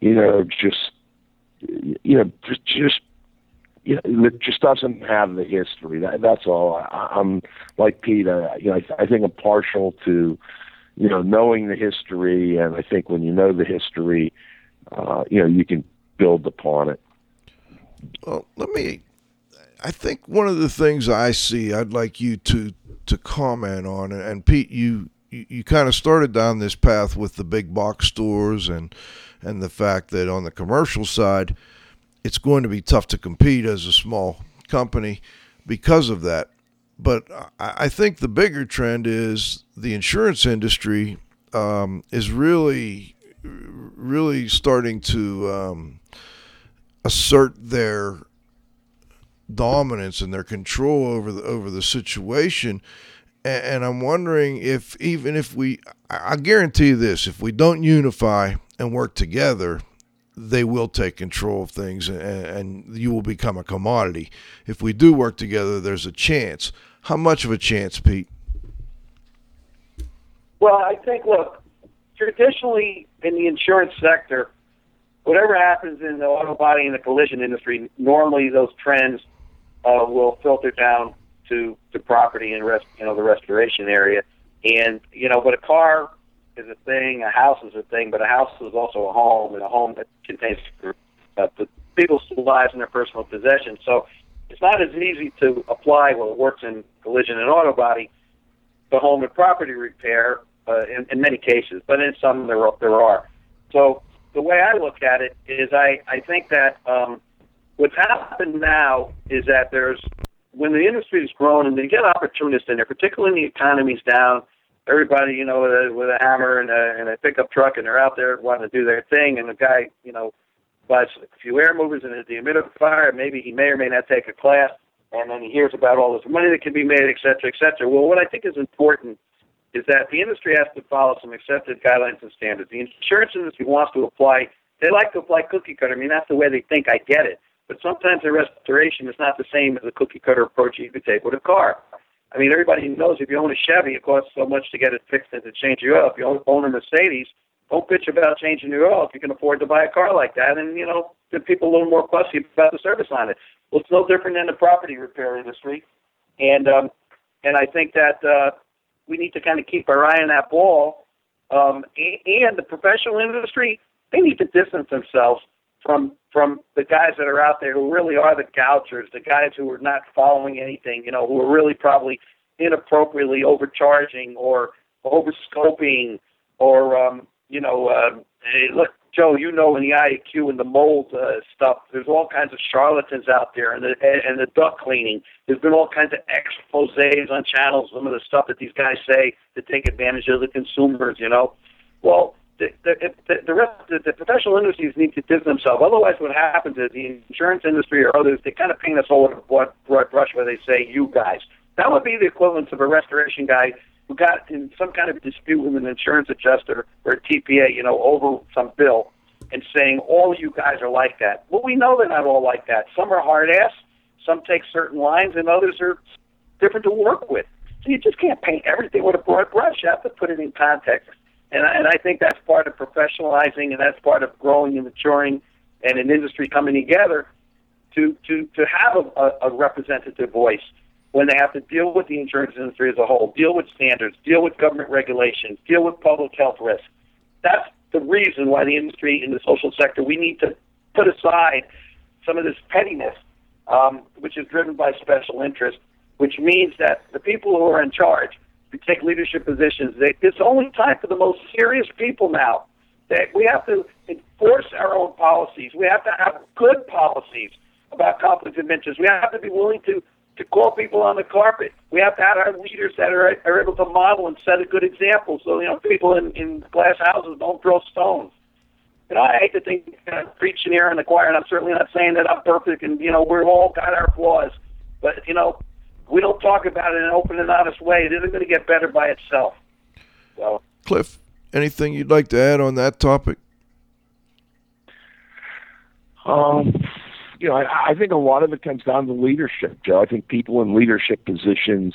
you know just you know just just you know, it just doesn't have the history. That, that's all. I, I'm like Pete. Uh, you know, I, I think I'm partial to you know knowing the history, and I think when you know the history, uh, you know you can build upon it. Well, let me. I think one of the things I see, I'd like you to to comment on, and Pete, you you, kind of started down this path with the big box stores and and the fact that on the commercial side, it's going to be tough to compete as a small company because of that. But I think the bigger trend is the insurance industry um, is really, really starting to um, assert their dominance and their control over the over the situation. And, and I'm wondering if even if we, I guarantee you this, if we don't unify and work together, they will take control of things and, and, you will become a commodity. If we do work together, there's a chance. How much of a chance, Pete? Well, I think, look, traditionally in the insurance sector, whatever happens in the auto body and the collision industry, normally those trends uh, will filter down to to property and rest, you know, the restoration area. And you know, but a car is a thing, a house is a thing, but a house is also a home, and a home that contains uh, the people's lives and their personal possessions. So it's not as easy to apply what works in collision and auto body to home and property repair uh, in, in many cases, but in some there are, there are. So the way I look at it is I, I think that um, what's happened now is that there's when the industry has grown and they get opportunists in there, particularly when the economy's down, everybody, you know, with a, with a hammer and a, and a pickup truck, and they're out there wanting to do their thing, and the guy, you know, buys a few air movers and a dehumidifier. Maybe he may or may not take a class, and then he hears about all this money that can be made, et cetera, et cetera. Well, what I think is important is that the industry has to follow some accepted guidelines and standards. The insurance industry wants to apply. They like to apply cookie cutter. I mean, that's the way they think. I get it. But sometimes the restoration is not the same as a cookie cutter approach you could take with a car. I mean, everybody knows if you own a Chevy, it costs so much to get it fixed and to change your oil. If you own a Mercedes, don't bitch about changing your oil if you can afford to buy a car like that. And, you know, give people a little more fussy about the service on it. Well, it's no different than the property repair industry. And, um, and I think that uh, we need to kind of keep our eye on that ball. Um, and the professional industry, they need to distance themselves from from the guys that are out there who really are the gougers, the guys who are not following anything, you know, who are really probably inappropriately overcharging or overscoping or um, you know, uh, hey, look, Joe, you know in the IAQ and the mold uh, stuff, there's all kinds of charlatans out there, and the and the duct cleaning. There's been all kinds of exposés on channels. Some of the stuff that these guys say to take advantage of the consumers, you know. Well, the, the, the rest the, the professional industries need to distance themselves. Otherwise, what happens is the insurance industry or others they kind of paint us all with a broad, broad brush where they say you guys. That would be the equivalent of a restoration guy who got in some kind of dispute with an insurance adjuster or a TPA, you know, over some bill, and saying all you guys are like that. Well, we know they're not all like that. Some are hard ass, some take certain lines, and others are different to work with. So you just can't paint everything with a broad brush. You have to put it in context. And I, and I think that's part of professionalizing, and that's part of growing and maturing, and an industry coming together to to to have a, a, representative voice when they have to deal with the insurance industry as a whole, deal with standards, deal with government regulations, deal with public health risks. That's the reason why the industry in the social sector we need to put aside some of this pettiness, um, which is driven by special interest, which means that the people who are in charge to take leadership positions. They, it's only time for the most serious people now. That we have to enforce our own policies. We have to have good policies about conflicts of interest. We have to be willing to to call people on the carpet. We have to have our leaders that are, are able to model and set a good example. So you know, people in in glass houses don't throw stones. You know, I hate to think uh, preaching here in the choir, and I'm certainly not saying that I'm perfect, and you know, we've all got our flaws. But you know, we don't talk about it in an open and honest way, it isn't going to get better by itself. So, Cliff, anything you'd like to add on that topic? Um, you know, I, I think a lot of it comes down to leadership, Joe. I think people in leadership positions,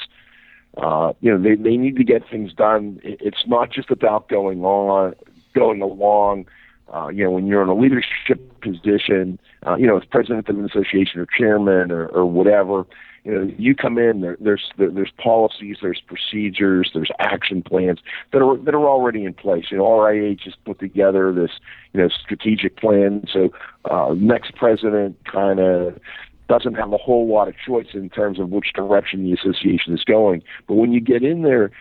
uh, you know, they they need to get things done. It's not just about going on, going along. Uh, you know, when you're in a leadership position, uh, you know, as president of an association or chairman or, or whatever, you know, you come in there, there's there, there's policies, there's procedures, there's action plans that are that are already in place. You know, RIA just put together this you know strategic plan. So uh, next president kind of doesn't have a whole lot of choice in terms of which direction the association is going. But when you get in there,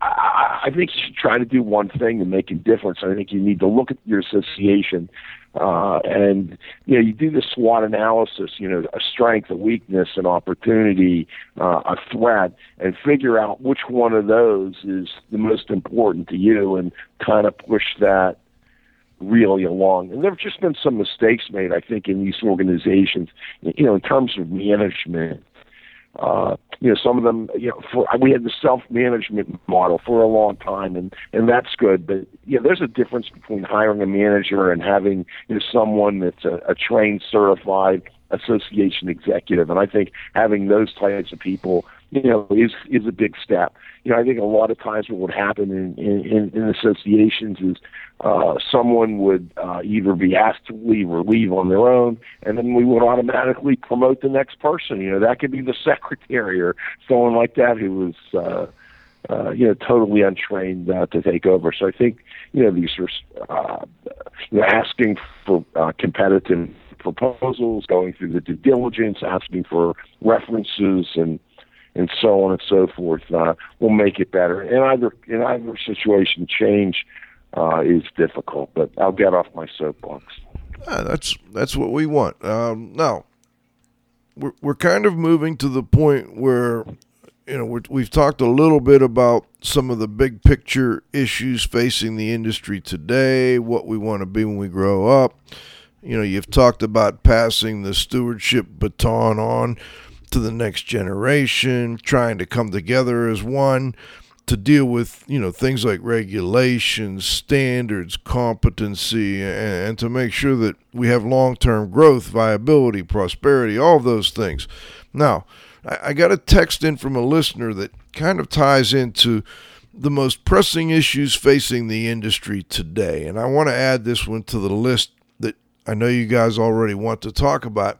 I, I think you should try to do one thing and make a difference. I think you need to look at your association uh, and you know, you do the SWOT analysis, you know, a strength, a weakness, an opportunity, uh, a threat, and figure out which one of those is the most important to you, and kind of push that really along. And there have just been some mistakes made, I think, in these organizations, you know, in terms of management uh, you know, some of them, you know, for, we had the self-management model for a long time, and and that's good. But you know, there's a difference between hiring a manager and having you know someone that's a, a trained, certified association executive. And I think having those types of people you know, is is a big step. You know, I think a lot of times what would happen in in, in associations is uh, someone would uh, either be asked to leave or leave on their own, and then we would automatically promote the next person. You know, that could be the secretary or someone like that who was. Uh, uh, you know, totally untrained uh, to take over. So I think, you know, these are uh, you know, asking for uh, competitive proposals, going through the due diligence, asking for references, and and so on and so forth uh, will make it better. In either in either situation, change uh, is difficult. But I'll get off my soapbox. Yeah, that's that's what we want. Um, now we're we're kind of moving to the point where you know we have talked a little bit about some of the big picture issues facing the industry today, what we want to be when we grow up. You know, you've talked about passing the stewardship baton on to the next generation, trying to come together as one to deal with you know things like regulations, standards, competency, and, to make sure that we have long-term growth, viability, prosperity, all those things. Now, I, got a text in from a listener that kind of ties into the most pressing issues facing the industry today, and I want to add this one to the list I know you guys already want to talk about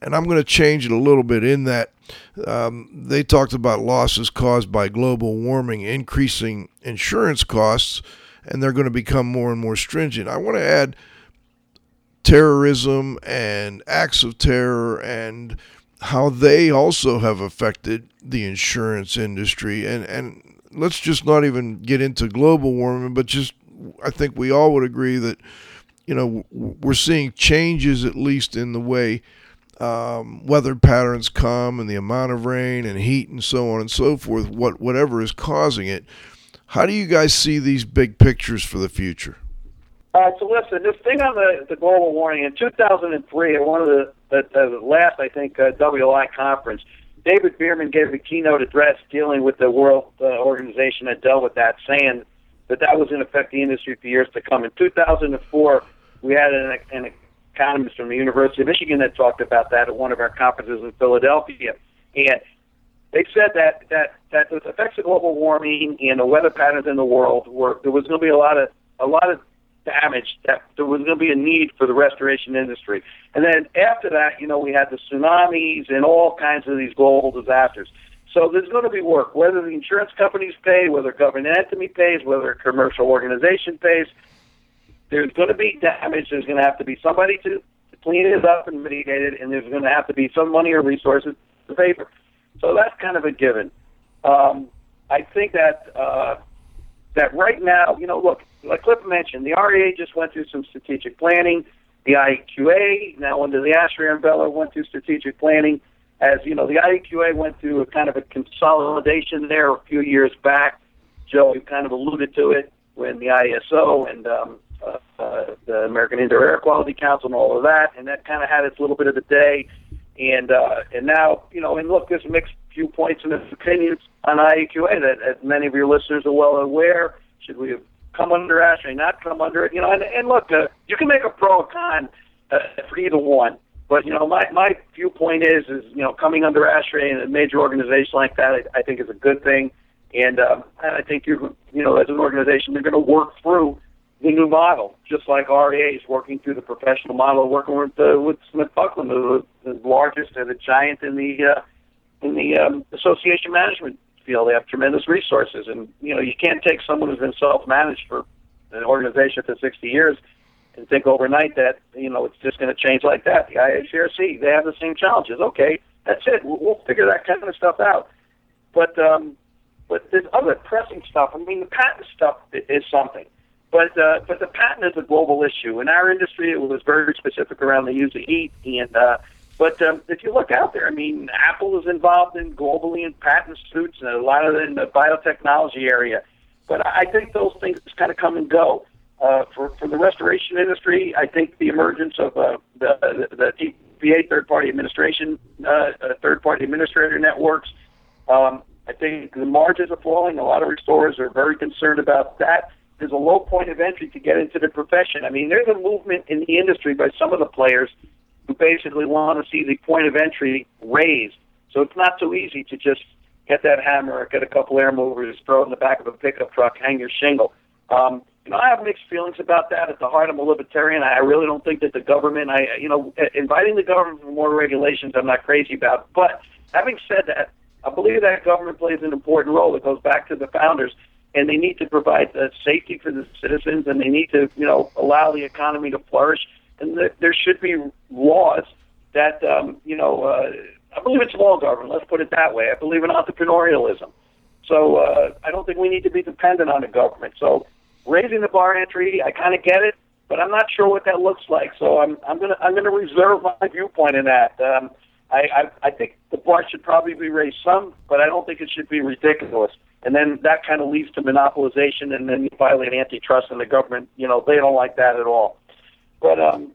and I'm going to change it a little bit in that um, they talked about losses caused by global warming increasing insurance costs, and they're going to become more and more stringent. I want to add terrorism and acts of terror and how they also have affected the insurance industry and and let's just not even get into global warming but just I think we all would agree that you know we're seeing changes at least in the way um, weather patterns come and the amount of rain and heat and so on and so forth, what whatever is causing it. How do you guys see these big pictures for the future? Right, so listen, this thing on the, the global warming in 2003 at one of the, the, the last, I think, uh, WI conference, David Beerman gave a keynote address dealing with the World uh, Organization that dealt with that, saying that that was in effect the industry for years to come. In 2004, we had an, an economist from the University of Michigan that talked about that at one of our conferences in Philadelphia, and they said that that that the effects of global warming and the weather patterns in the world were there was going to be a lot of a lot of damage that there was going to be a need for the restoration industry. And then after that, you know, we had the tsunamis and all kinds of these global disasters. So there's going to be work, whether the insurance companies pay, whether government entity pays, whether a commercial organization pays. There's going to be damage. There's going to have to be somebody to clean it up and mitigate it, and there's going to have to be some money or resources to pay for. So that's kind of a given. Um, I think that uh, that right now, you know, look, like Cliff mentioned, the RIA just went through some strategic planning. The IAQA, now under the ASHRAE umbrella, went through strategic planning. As you know, the IAQA went through a kind of a consolidation there a few years back. Joe, you kind of alluded to it when the ISO and um, uh, the American Indoor Air Quality Council and all of that, and that kind of had its little bit of a day. And uh, and now, you know, and look, there's mixed viewpoints and opinions on IAQA that, as many of your listeners are well aware, should we have come under ASHRAE, not come under it? You know, and, and look, uh, you can make a pro or con uh, for either one. But you know, my my viewpoint is is you know coming under ASHRAE and a major organization like that, I, I think is a good thing, and um, I think you you know as an organization they're going to work through the new model, just like RIA is working through the professional model, working with uh, with SmithBucklin, the, the largest and the giant in the uh, in the um, association management field. They have tremendous resources, and you know you can't take someone who's been self-managed for an organization for 60 years and think overnight that you know it's just going to change like that. The IHRC they have the same challenges. Okay, that's it. We'll, we'll figure that kind of stuff out. But um, but there's other pressing stuff. I mean, the patent stuff is something. But uh, but the patent is a global issue. In our industry, it was very specific around the use of heat. And uh, but um, if you look out there, I mean, Apple is involved in globally in patent suits and a lot of it in the biotechnology area. But I think those things kind of come and go. Uh, for for the restoration industry, I think the emergence of uh, the the, the TPA third party administration, uh, uh, third party administrator networks. Um, I think the margins are falling. A lot of restorers are very concerned about that there's a low point of entry to get into the profession. I mean, there's a movement in the industry by some of the players who basically want to see the point of entry raised. So it's not so easy to just get that hammer, get a couple air movers, throw it in the back of a pickup truck, hang your shingle. Um, you know, I have mixed feelings about that. At the heart, I'm a libertarian. I really don't think that the government, I, you know, inviting the government for more regulations, I'm not crazy about. But having said that, I believe that government plays an important role. It goes back to the founders and they need to provide uh, safety for the citizens, and they need to, you know, allow the economy to flourish. And th- there should be laws that, um, you know, uh, I believe it's law government. Let's put it that way. I believe in entrepreneurialism. So uh, I don't think we need to be dependent on the government. So raising the bar entry, I kind of get it, but I'm not sure what that looks like. So I'm I'm gonna I'm gonna reserve my viewpoint in that. Um, I, I I think the bar should probably be raised some, but I don't think it should be ridiculous and then that kind of leads to monopolization, and then you violate antitrust, and the government, you know, they don't like that at all. But um,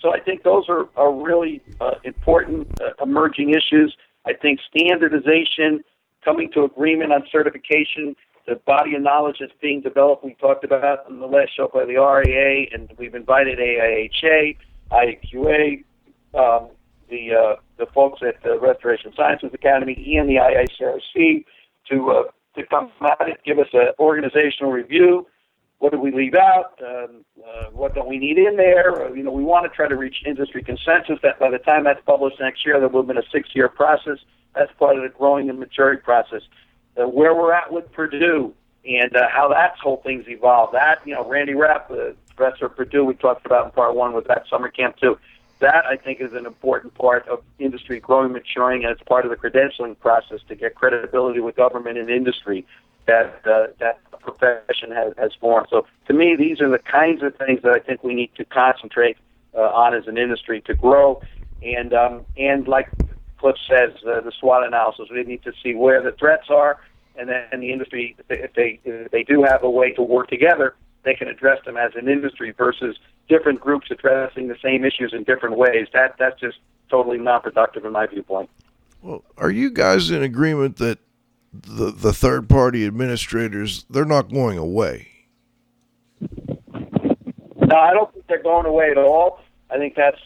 so I think those are are really uh, important uh, emerging issues. I think standardization, coming to agreement on certification, the body of knowledge that's being developed. We talked about in the last show by the RIA, and we've invited AIHA, IQA, um, the uh, the folks at the Restoration Sciences Academy, and the IICRC to uh, to come at it, give us an organizational review. What do we leave out? Um, uh, what don't we need in there? Uh, you know, we want to try to reach industry consensus that by the time that's published next year, there will have been a six-year process. That's part of the growing and maturing process. Uh, where we're at with Purdue and uh, how that whole thing's evolved. That, you know, Randy Rapp, the professor at Purdue, we talked about in part one with that summer camp too that I think is an important part of industry growing, maturing, and it's part of the credentialing process to get credibility with government and industry that uh, that profession has, has formed. So to me, these are the kinds of things that I think we need to concentrate uh, on as an industry to grow. And um, and like Cliff says, uh, the SWOT analysis, we need to see where the threats are, and then the industry, if they if they, if they do have a way to work together, they can address them as an industry versus different groups addressing the same issues in different ways. That that's just totally not productive in my viewpoint. Well, are you guys in agreement that the the third party administrators they're not going away? No, I don't think they're going away at all. I think that's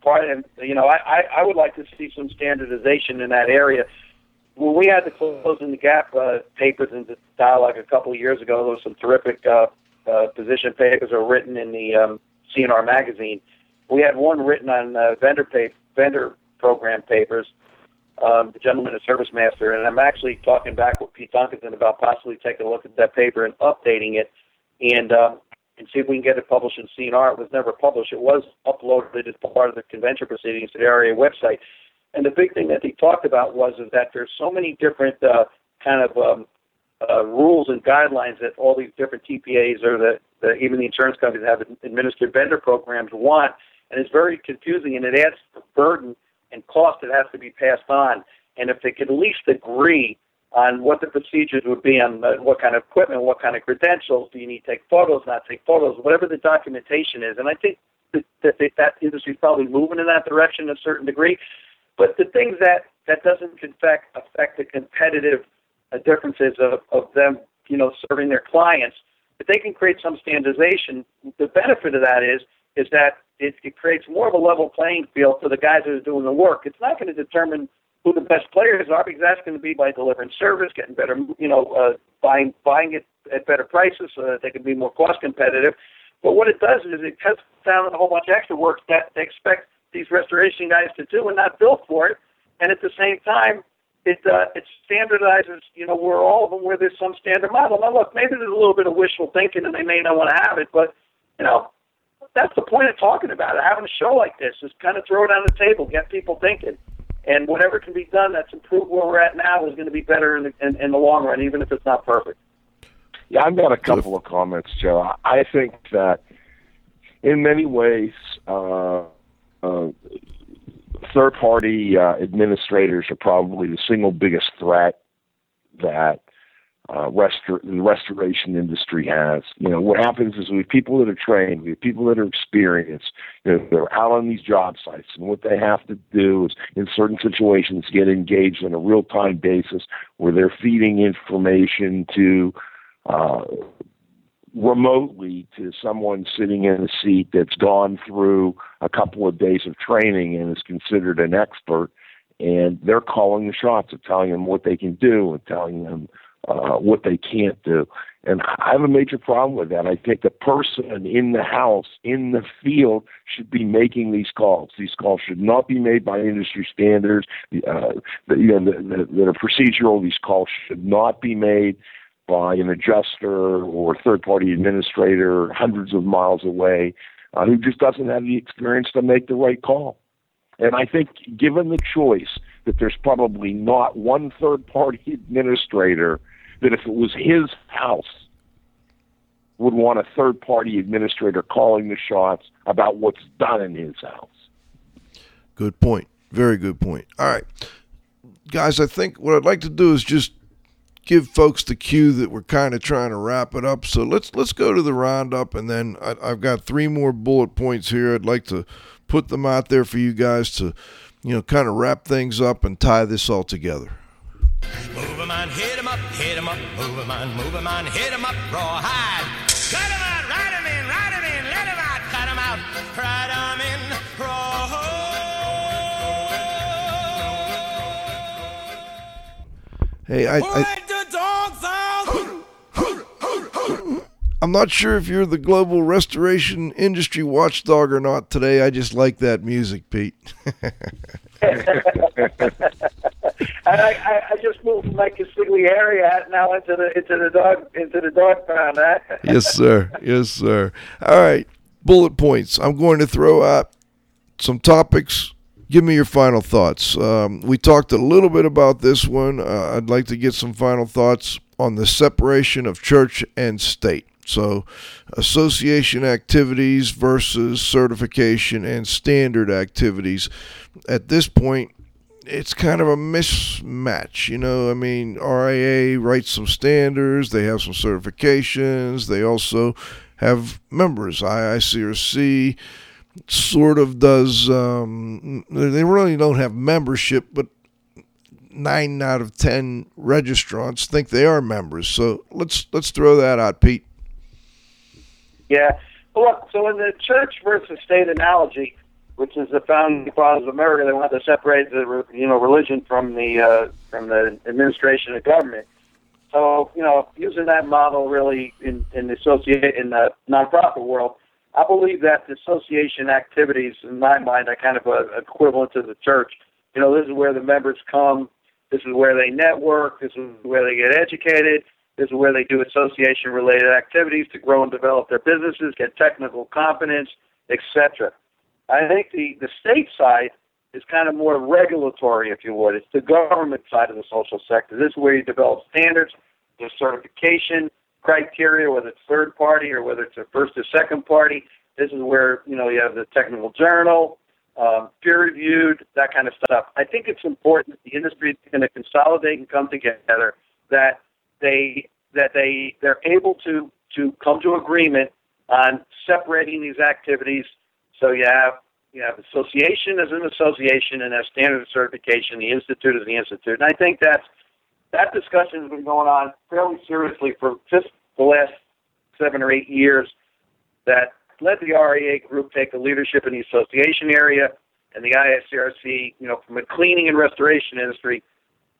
part of you know I, I, I would like to see some standardization in that area. When we had the closing the gap uh, papers in the dialogue a couple of years ago, there was some terrific uh, uh, position papers were written in the um, C&R magazine. We had one written on uh, vendor pay, vendor program papers. Um, the gentleman is ServiceMaster, and I'm actually talking back with Pete Duncanson about possibly taking a look at that paper and updating it, and uh, and see if we can get it published in C&R. It was never published. It was uploaded as part of the convention proceedings to the website. And the big thing that he talked about was is that there's so many different uh, kind of um, uh, rules and guidelines that all these different TPAs or the, the even the insurance companies have administered vendor programs want, and it's very confusing and it adds the burden and cost that has to be passed on. And if they could at least agree on what the procedures would be on uh, what kind of equipment, what kind of credentials, do you need to take photos, not take photos, whatever the documentation is. And I think that that, that industry is probably moving in that direction to a certain degree. But the things that that doesn't affect affect the competitive differences of, of them, you know, serving their clients. If they can create some standardization, the benefit of that is is that it, it creates more of a level playing field for the guys that are doing the work. It's not going to determine who the best players are because that's going to be by delivering service, getting better, you know, uh, buying buying it at better prices so that they can be more cost competitive. But what it does is it cuts down a whole bunch of extra work that they expect these restoration guys to do and not bill for it. And at the same time, it uh, it standardizes, you know, where all of them where there's some standard model. Now, look, maybe there's a little bit of wishful thinking, and they may not want to have it, but you know, that's the point of talking about it. Having a show like this is kind of throw it on the table, get people thinking, and whatever can be done that's improved where we're at now is going to be better in the, in, in the long run, even if it's not perfect. Yeah, I've got a couple of comments, Joe. I think that in many ways, uh, uh, third party uh, administrators are probably the single biggest threat that uh, restor- the restoration industry has. You know, what happens is we have people that are trained, we have people that are experienced, you know, they're out on these job sites, and what they have to do is, in certain situations, get engaged on a real time basis where they're feeding information to uh, remotely to someone sitting in a seat that's gone through a couple of days of training and is considered an expert and they're calling the shots of telling them what they can do and telling them uh, what they can't do. And I have a major problem with that. I think the person in the house, in the field, should be making these calls. These calls should not be made by industry standards. Uh, the, you know, that, that are procedural. These calls should not be made by an adjuster or third party administrator hundreds of miles away uh, who just doesn't have the experience to make the right call. And I think, given the choice, that there's probably not one third party administrator that, if it was his house, would want a third party administrator calling the shots about what's done in his house. Good point. Very good point. All right. Guys, I think what I'd like to do is just give folks the cue that we're kind of trying to wrap it up. So let's let's go to the roundup, and then I, I've got three more bullet points here. I'd like to put them out there for you guys to, you know, kind of wrap things up and tie this all together. Move 'em on, hit 'em up, hit 'em up, move 'em on, move 'em on, hit 'em up, rawhide. Cut 'em out, ride 'em in, ride 'em in, let 'em out, cut 'em out, ride 'em in, rawhide. Hey, I, I I'm not sure if you're the global restoration industry watchdog or not today. I just like that music, Pete. I, I, I just moved from my consigliere hat now into the into the dog into the dog pound. Huh? yes, sir. Yes, sir. All right, bullet points. I'm going to throw out some topics. Give me your final thoughts. Um, we talked a little bit about this one. Uh, I'd like to get some final thoughts on the separation of church and state. So, association activities versus certification and standard activities. At this point, it's kind of a mismatch. You know, I mean, RIA writes some standards, they have some certifications, they also have members. IICRC sort of does. Um, they really don't have membership, but nine out of ten registrants think they are members. So let's let's throw that out, Pete. Yeah. Look, so in the church versus state analogy, which is the founding fathers of America, they wanted to separate the you know religion from the uh, from the administration of government. So you know, using that model really in in the associate in the nonprofit world, I believe that the association activities, in my mind, are kind of a, equivalent to the church. You know, this is where the members come. This is where they network. This is where they get educated. Is where they do association related activities to grow and develop their businesses, get technical competence, etc. I think the, the state side is kind of more regulatory, if you would. It's the government side of the social sector. This is where you develop standards, the certification criteria, whether it's third party or whether it's a first or second party. This is where you know you have the technical journal, um, peer reviewed, that kind of stuff. I think it's important that the industry is going to consolidate and come together. That they that they they're able to to come to agreement on separating these activities. So you have you have association as an association and as standard of certification. The institute is the institute, and I think that's that discussion has been going on fairly seriously for just the last seven or eight years. That let the RIA group take the leadership in the association area, and the IICRC, you know, from a cleaning and restoration industry,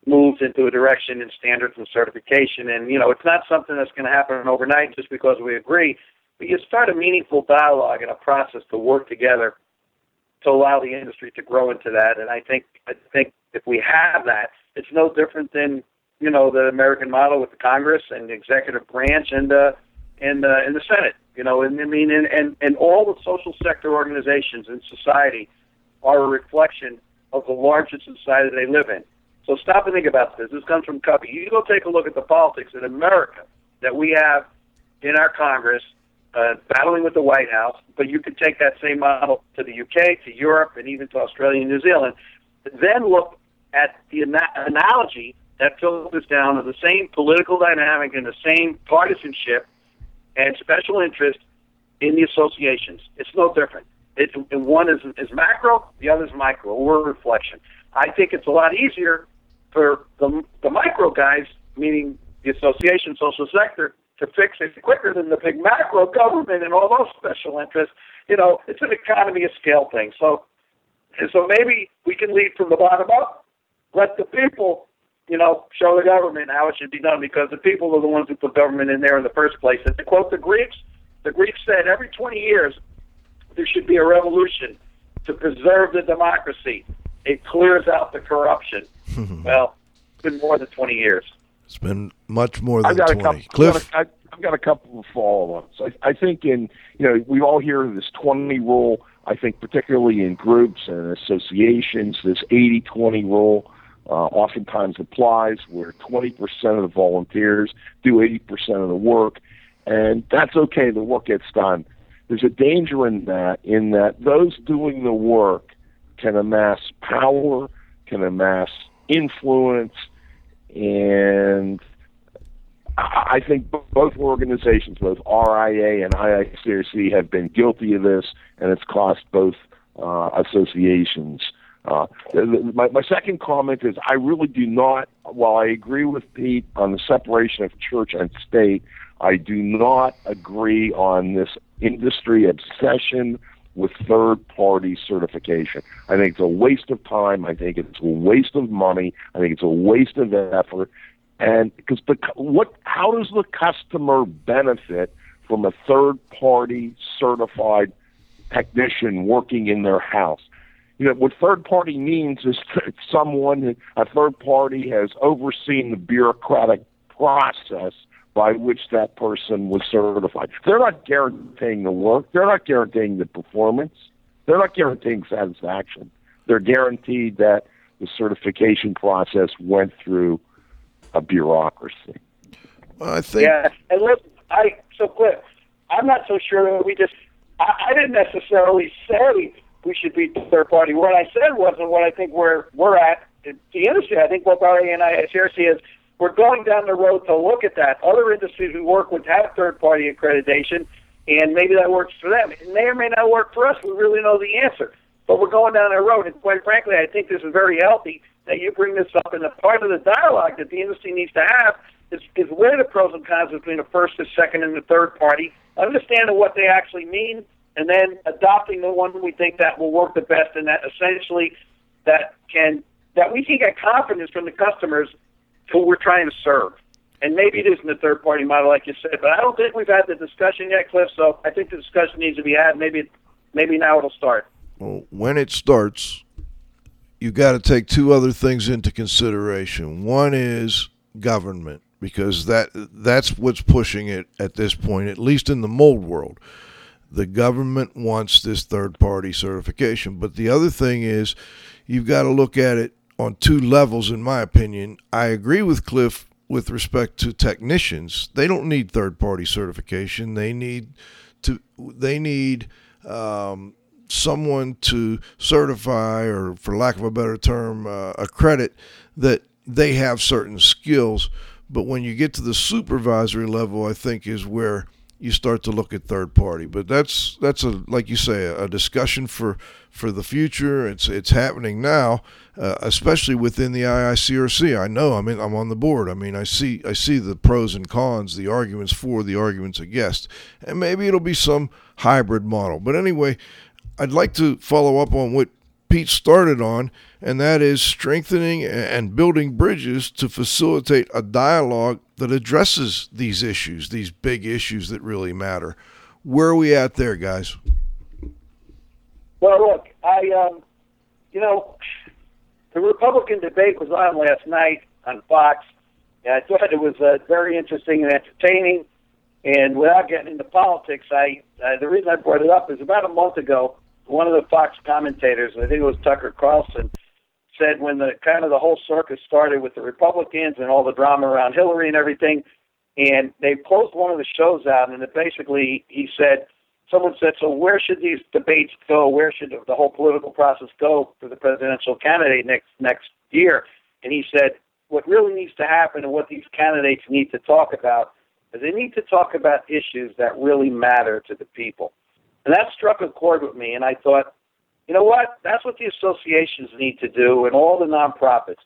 moves into a direction in standards and certification. And you know, it's not something that's going to happen overnight just because we agree. But you start a meaningful dialogue and a process to work together to allow the industry to grow into that. And I think I think if we have that, it's no different than you know the American model with the Congress and the executive branch and uh, and uh, and the Senate. You know, and I mean, and, and and all the social sector organizations in society are a reflection of the larger society they live in. So stop and think about this. This comes from Covey. You go take a look at the politics in America that we have in our Congress, uh, battling with the White House, but you could take that same model to the UK, to Europe, and even to Australia and New Zealand. Then look at the ana- analogy that filters down to the same political dynamic and the same partisanship and special interest in the associations. It's no different. It's, one is, is macro, the other is micro. We're a reflection. I think it's a lot easier for the, the micro guys, meaning the association, social sector, to fix it quicker than the big macro government and all those special interests. You know, it's an economy of scale thing. So, so maybe we can lead from the bottom up. Let the people you know, show the government how it should be done because the people are the ones who put government in there in the first place. And to quote the Greeks, the Greeks said every 20 years there should be a revolution to preserve the democracy. It clears out the corruption. well, it's been more than 20 years. It's been much more than I've got 20. A couple, Cliff? I've got, a, I've got a couple of follow-ups. I, I think in, you know, we all hear this 20 rule. I think particularly in groups and associations, this 80-20 rule uh, oftentimes applies where 20% of the volunteers do 80% of the work, and that's okay. The work gets done. There's a danger in that, in that those doing the work can amass power, can amass influence, and I think both organizations, both RIA and IICRC, have been guilty of this, and it's cost both uh, associations. Uh, my, my second comment is I really do not, while I agree with Pete on the separation of church and state, I do not agree on this industry obsession with third party certification. I think it's a waste of time. I think it's a waste of money. I think it's a waste of effort. And because the what, how does the customer benefit from a third party certified technician working in their house? you know what third party means is that someone a third party has overseen the bureaucratic process by which that person was certified. They're not guaranteeing the work. They're not guaranteeing the performance. They're not guaranteeing satisfaction. They're guaranteed that the certification process went through a bureaucracy. Well, I think. Yeah, and look, I so Cliff, I'm not so sure that we just. I, I didn't necessarily say we should be third party. What I said wasn't what I think we're we're at the industry. I think what RIA and I IICRC is we're going down the road to look at that. Other industries we work with have third party accreditation, and maybe that works for them. It may or may not work for us. We really know the answer, but we're going down that road. And quite frankly, I think this is very healthy that you bring this up. And the part of the dialogue that the industry needs to have is, is where the pros and cons between the first, the second, and the third party, understanding what they actually mean, and then adopting the one we think that will work the best, and that essentially that can that we can get confidence from the customers who we're trying to serve. And maybe it isn't the third party model, like you said, but I don't think we've had the discussion yet, Cliff. So I think the discussion needs to be had. Maybe, maybe now it'll start. Well, when it starts, you've got to take two other things into consideration. One is government, because that that's what's pushing it at this point, at least in the mold world. The government wants this third party certification, but the other thing is you've got to look at it on two levels, in my opinion. I agree with Cliff with respect to technicians. They don't need third party certification. They need to. They need um, someone to certify, or for lack of a better term, uh, accredit that they have certain skills. But when you get to the supervisory level, I think is where you start to look at third party. But that's that's a like you say a, a discussion for for the future. It's it's happening now, uh, especially within the IICRC. I know. I mean, I'm on the board. I mean, I see I see the pros and cons, the arguments for, the arguments against, and maybe it'll be some hybrid model. But anyway, I'd like to follow up on what Pete started on, and that is strengthening and building bridges to facilitate a dialogue that addresses these issues, these big issues that really matter. Where are we at there, guys? Well, look, I, um, you know, the Republican debate was on last night on Fox, and I thought it was uh, very interesting and entertaining. And without getting into politics, I uh, the reason I brought it up is about a month ago, one of the Fox commentators, I think it was Tucker Carlson, said when the kind of the whole circus started with the Republicans and all the drama around Hillary and everything, and they closed one of the shows out, and it basically he said, someone said, so where should these debates go? Where should the whole political process go for the presidential candidate next next year? And he said, what really needs to happen and what these candidates need to talk about is they need to talk about issues that really matter to the people. And that struck a chord with me, and I thought, you know what? That's what the associations need to do, and all the nonprofits.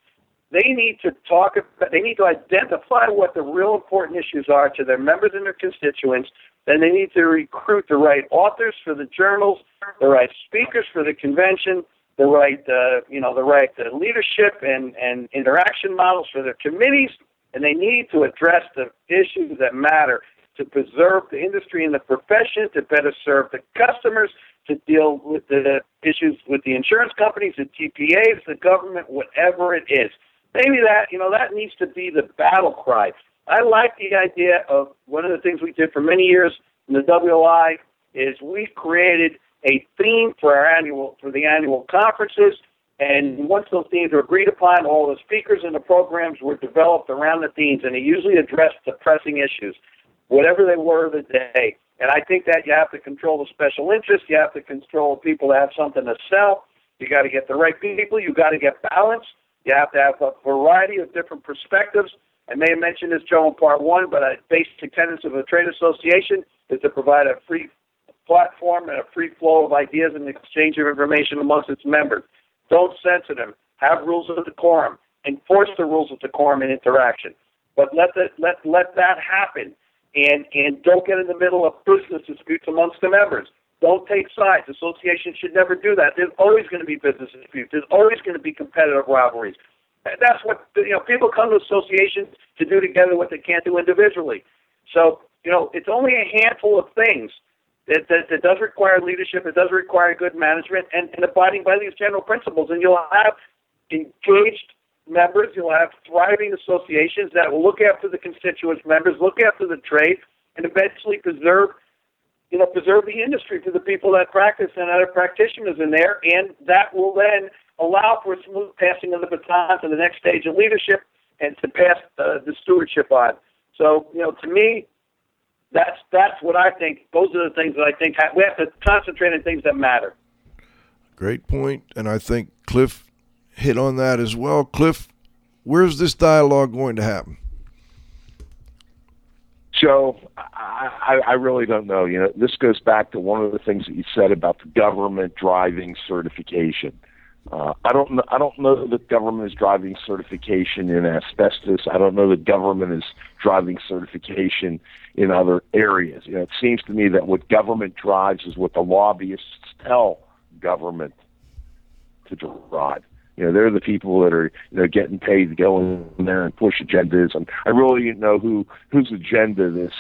They need to talk. About, they need to identify what the real important issues are to their members and their constituents. Then they need to recruit the right authors for the journals, the right speakers for the convention, the right, uh, you know, the right uh, leadership and and interaction models for their committees, and they need to address the issues that matter to preserve the industry and the profession, to better serve the customers, to deal with the issues with the insurance companies, the TPAs, the government, whatever it is. Maybe that, you know, that needs to be the battle cry. I like the idea of one of the things we did for many years in the WI is we created a theme for our annual for the annual conferences and once those themes were agreed upon, all the speakers and the programs were developed around the themes, and they usually addressed the pressing issues whatever they were the day. And I think that you have to control the special interest. You have to control people that have something to sell. You got to get the right people. You got to get balance. You have to have a variety of different perspectives. I may have mentioned this, Joe, in part one, but a basic tenets of a trade association is to provide a free platform and a free flow of ideas and exchange of information amongst its members. Don't censor them. Have rules of decorum. Enforce the rules of decorum and interaction. But let, the, let, let that happen and and don't get in the middle of business disputes amongst the members. Don't take sides. Associations should never do that. There's always going to be business disputes. There's always going to be competitive rivalries. That's what you know. People come to associations to do together what they can't do individually. So you know, it's only a handful of things that, that, that does require leadership. It does require good management and, and abiding by these general principles. And you'll have engaged members. You'll have thriving associations that will look after the constituents members, look after the trade, and eventually preserve, you know, preserve the industry for the people that practice and other practitioners in there. And that will then allow for a smooth passing of the baton to the next stage of leadership and to pass uh, the stewardship on. So, you know, to me, that's that's what I think. Those are the things that I think ha- we have to concentrate on things that matter. Great point, and I think Cliff hit on that as well. Cliff, where's this dialogue going to happen? Joe, I, I really don't know. You know, this goes back to one of the things that you said about the government driving certification. Uh, I don't know. I don't know that government is driving certification in asbestos. I don't know that government is driving certification in other areas. You know, it seems to me that what government drives is what the lobbyists tell government to drive. You know, they're the people that are you know getting paid to go in there and push agendas. And I really don't know who whose agenda this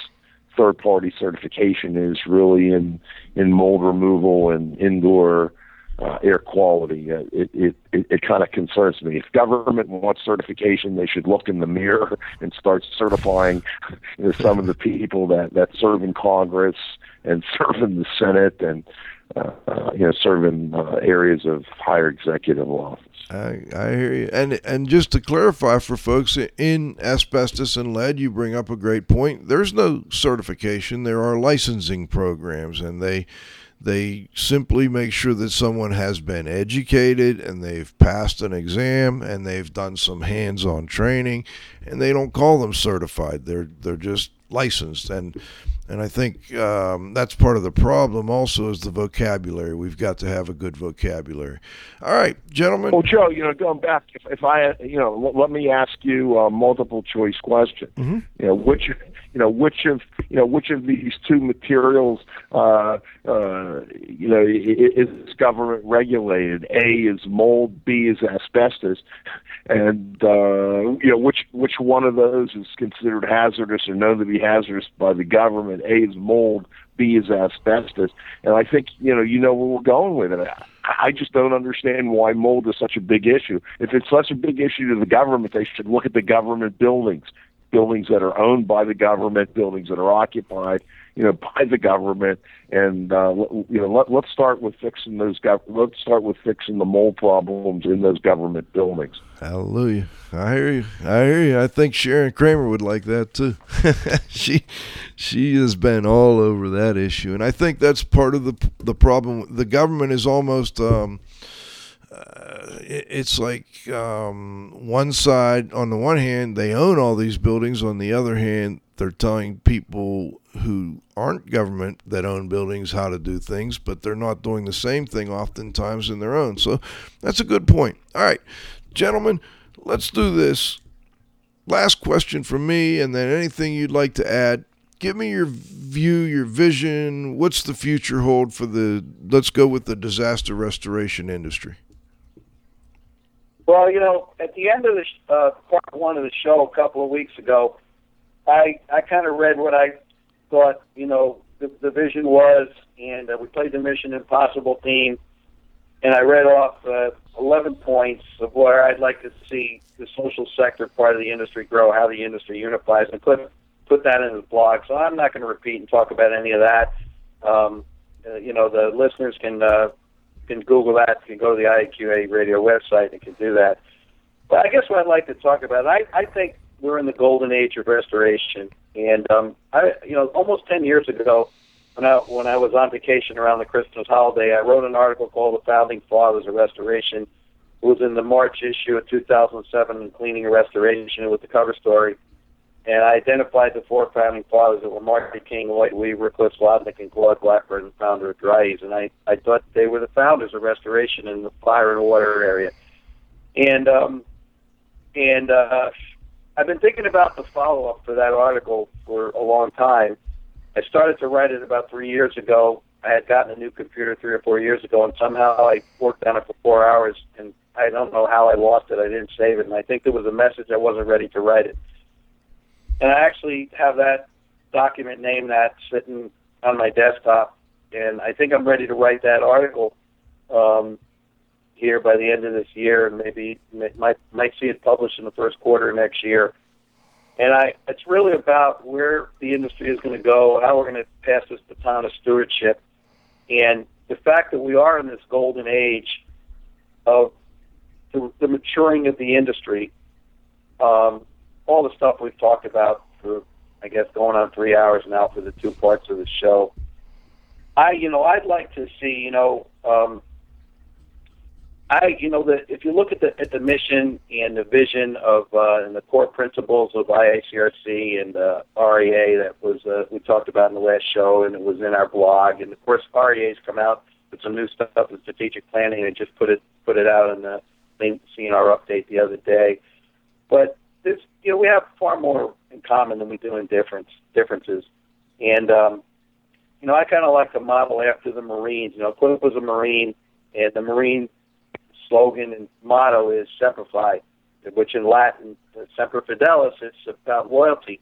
third party certification is really in in mold removal and indoor uh, air quality. Uh, it it it, it kind of concerns me. If government wants certification, they should look in the mirror and start certifying you know, some of the people that that serve in Congress and serve in the Senate and uh, you know serve in uh, areas of higher executive office. I, I hear you. And and just to clarify for folks in asbestos and lead, you bring up a great point. There's no certification. There are licensing programs, and they they simply make sure that someone has been educated and they've passed an exam and they've done some hands-on training, and they don't call them certified. They're they're just licensed and and I think um, that's part of the problem. Also, is the vocabulary. We've got to have a good vocabulary. All right, gentlemen. Well, Joe, you know, going back, if, if I, you know, let me ask you a multiple choice question. Mm-hmm. You know, which, you know, which of, you know, which of these two materials, uh, uh, you know, is government regulated? A is mold. B is asbestos. And uh, you know, which which one of those is considered hazardous or known to be hazardous by the government? A is mold, B is asbestos, and I think you know you know where we're going with it. I just don't understand why mold is such a big issue. If it's such a big issue to the government, they should look at the government buildings, buildings that are owned by the government, buildings that are occupied, you know, by the government, and uh, you know, let, let's start with fixing those. Gov- let's start with fixing the mold problems in those government buildings. Hallelujah. I hear you. I hear you. I think Sharon Kramer would like that too. she she has been all over that issue, and I think that's part of the the problem. The government is almost. Um, uh, it's like um, one side, on the one hand, they own all these buildings. On the other hand, they're telling people who aren't government that own buildings how to do things, but they're not doing the same thing oftentimes in their own. So that's a good point. All right, gentlemen, let's do this. Last question from me, and then anything you'd like to add. Give me your view, your vision. What's the future hold for the, let's go with the disaster restoration industry? Well, you know, at the end of the uh, part one of the show a couple of weeks ago, I I kind of read what I thought, you know, the, the vision was, and uh, we played the Mission Impossible theme, and I read off uh, 11 points of where I'd like to see the social sector part of the industry grow, how the industry unifies, and put put that in the blog. So I'm not going to repeat and talk about any of that. Um, uh, you know, the listeners can uh, can Google that. Can go to the IAQA radio website and can do that. But I guess what I'd like to talk about, I, I think we're in the golden age of restoration. And um, I, you know, almost ten years ago, when I when I was on vacation around the Christmas holiday, I wrote an article called "The Founding Fathers of Restoration." It was in the March issue of 2007, Cleaning and Restoration, with the cover story. And I identified the four founding fathers that were Martin King, Lloyd Weaver, Cliff Zlotnick, and Claude Blackburn, founder of Dri-Eaz. And I, I thought they were the founders of restoration in the fire and water area. And um, and uh, I've been thinking about the follow up for that article for a long time. I started to write it about three years ago. I had gotten a new computer three or four years ago, and somehow I worked on it for four hours, and I don't know how I lost it. I didn't save it, and I think there was a message I wasn't ready to write it. And I actually have that document name that sitting on my desktop, and I think I'm ready to write that article um, here by the end of this year, and maybe might might see it published in the first quarter next year. And I, it's really about where the industry is going to go, how we're going to pass this baton of stewardship, and the fact that we are in this golden age of the, the maturing of the industry. Um, all the stuff we've talked about for, I guess, going on three hours now for the two parts of the show. I, you know, I'd like to see, you know, um, I, you know, the if you look at the at the mission and the vision of uh, and the core principles of IICRC and uh, RIA that was uh, we talked about in the last show, and it was in our blog, and of course RIA's come out with some new stuff in strategic planning, and just put it put it out in the C&R update the other day. But this, you know, we have far more in common than we do in difference differences, and um, you know, I kind of like to model after the Marines. You know, Cliff was a Marine, and the Marine slogan and motto is Semper Fi, which in Latin, Semper Fidelis, it's about loyalty.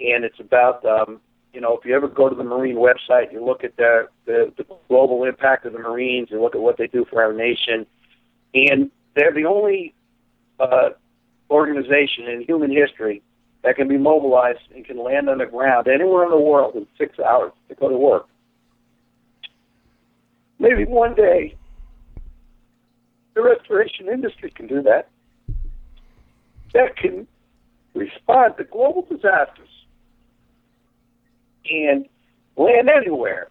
And it's about, um, you know, if you ever go to the Marine website, you look at the, the, the global impact of the Marines, you look at what they do for our nation, and they're the only uh, organization in human history that can be mobilized and can land on the ground anywhere in the world in six hours to go to work. Maybe one day the restoration industry can do that. That can respond to global disasters and land anywhere.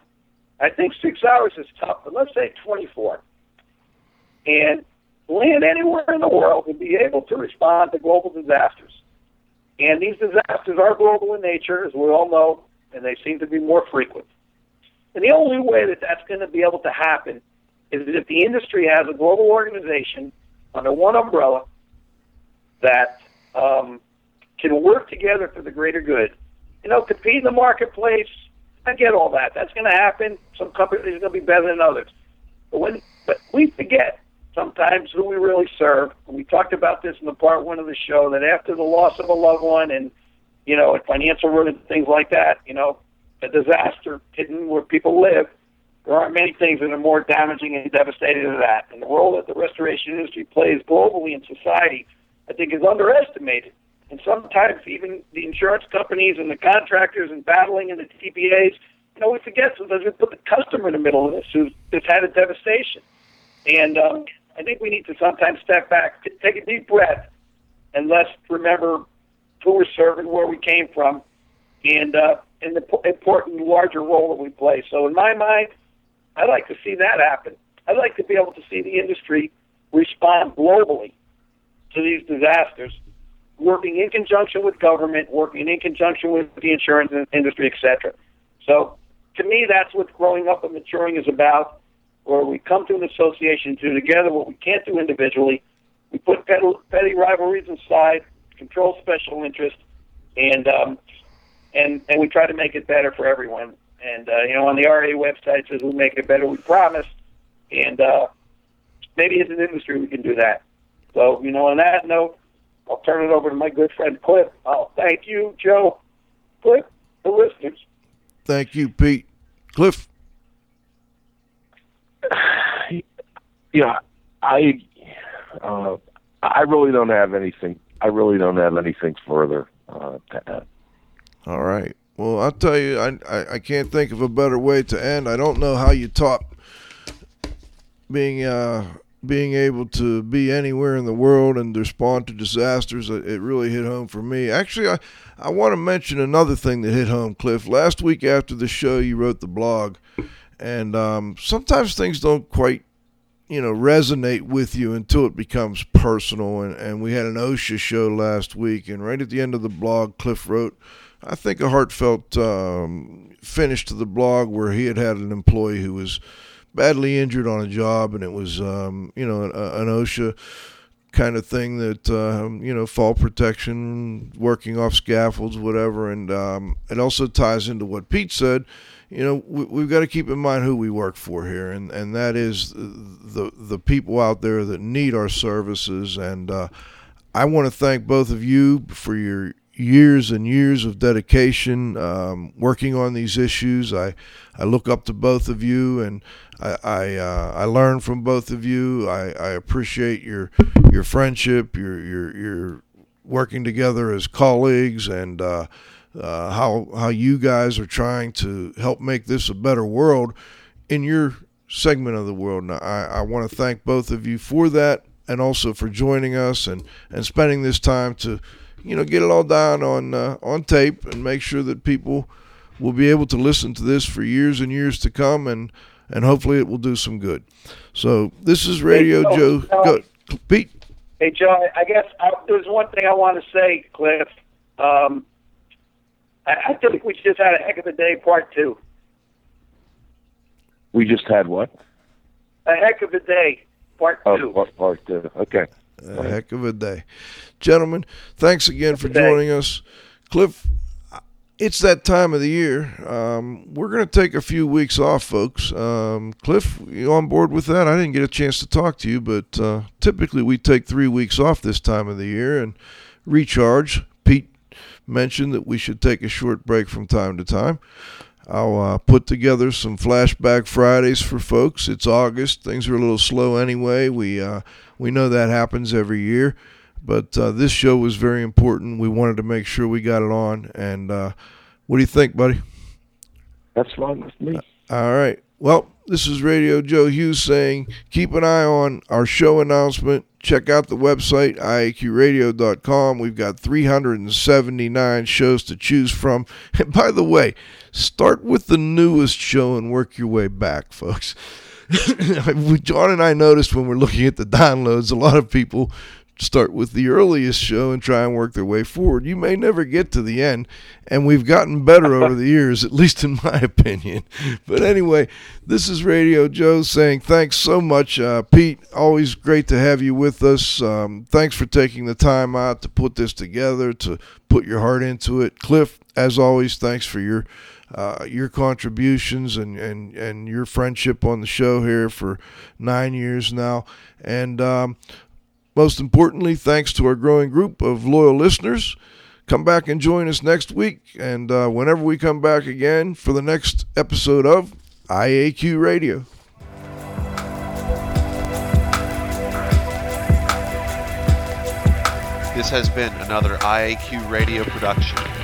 I think six hours is tough, but let's say 24. And land anywhere in the world and be able to respond to global disasters. And these disasters are global in nature, as we all know, and they seem to be more frequent. And the only way that that's going to be able to happen is if the industry has a global organization under one umbrella that um, can work together for the greater good, you know, compete in the marketplace. I get all that. That's going to happen. Some companies are going to be better than others. But when, but we forget sometimes who we really serve. We talked about this in the part one of the show that after the loss of a loved one and you know, financial ruin and things like that, you know, a disaster hidden where people live, there aren't many things that are more damaging and devastating than that. And the role that the restoration industry plays globally in society, I think, is underestimated. And sometimes even the insurance companies and the contractors and battling and the TPAs, you know, we forget sometimes we put the customer in the middle of this who's just had a devastation. And um, I think we need to sometimes step back, t- take a deep breath, and let's remember who we're serving, where we came from, and uh, and the p- important larger role that we play. So in my mind, I'd like to see that happen. I'd like to be able to see the industry respond globally to these disasters, working in conjunction with government, working in conjunction with the insurance industry, etc. So, to me, that's what growing up and maturing is about. Where we come to an association, to do together what we can't do individually. We put petty rivalries aside, control special interest, and um, and and we try to make it better for everyone. And uh, you know, on the RA website says we make it better. We promise, and uh, maybe as an industry we can do that. So you know, on that note, I'll turn it over to my good friend Cliff. I'll thank you, Joe. Cliff, the listeners. Thank you, Pete. Cliff. Yeah, I uh, I really don't have anything. I really don't have anything further uh, to add. All right. Well, I'll tell you, I, I, I can't think of a better way to end. I don't know how you top being uh, being able to be anywhere in the world and respond to disasters. It really hit home for me. Actually, I, I want to mention another thing that hit home, Cliff. Last week after the show, you wrote the blog, and um, sometimes things don't quite you know resonate with you until it becomes personal and, and we had an OSHA show last week and right at the end of the blog Cliff wrote I think a heartfelt um, finish to the blog where he had had an employee who was badly injured on a job, and it was um, you know an, an, OSHA kind of thing that um, you know fall protection, working off scaffolds, whatever, and um, it also ties into what Pete said. You know, we, have got to keep in mind who we work for here, and, and that is the the people out there that need our services. And uh, I want to thank both of you for your years and years of dedication um, working on these issues. I, I look up to both of you, and I I, uh, I learn from both of you. I, I appreciate your your friendship, your your your working together as colleagues, and uh, uh, how how you guys are trying to help make this a better world in your segment of the world. And I, I want to thank both of you for that, and also for joining us and and spending this time to you know, get it all down on uh, on tape and make sure that people will be able to listen to this for years and years to come and and hopefully it will do some good. So this is Radio Hey, Joe. Joe, Go, Pete. Hey, Joe, I guess I, there's one thing I want to say, Cliff. Um, I, I think we just had a heck of a day, part two. We just had what? A heck of a day, part Oh, two. part, part two. Okay. A heck of a day. Gentlemen, thanks again for joining us. Cliff, it's that time of the year. Um, we're going to take a few weeks off, folks. Um, Cliff, you on board with that? I didn't get a chance to talk to you, but uh, typically we take three weeks off this time of the year and recharge. Mentioned that we should take a short break from time to time. I'll uh, put together some flashback Fridays for folks. It's August; things are a little slow anyway. We uh, we know that happens every year, but uh, this show was very important. We wanted to make sure we got it on. And uh, what do you think, buddy? That's fine with me. All right. Well, this is Radio Joe Hughes saying keep an eye on our show announcement. Check out the website, iaqradio.com. We've got 379 shows to choose from. And by the way, start with the newest show and work your way back, folks. John and I noticed when we're looking at the downloads, a lot of people start with the earliest show and try and work their way forward. You may never get to the end, and we've gotten better over the years, at least in my opinion. But anyway, this is Radio Joe saying thanks so much, uh, Pete. Always great to have you with us. Um, thanks for taking the time out to put this together, to put your heart into it. Cliff, as always, thanks for your uh, your contributions and, and, and your friendship on the show here for nine years now. And um, most importantly, thanks to our growing group of loyal listeners. Come back and join us next week, and uh, whenever we come back again for the next episode of IAQ Radio. This has been another IAQ radio production.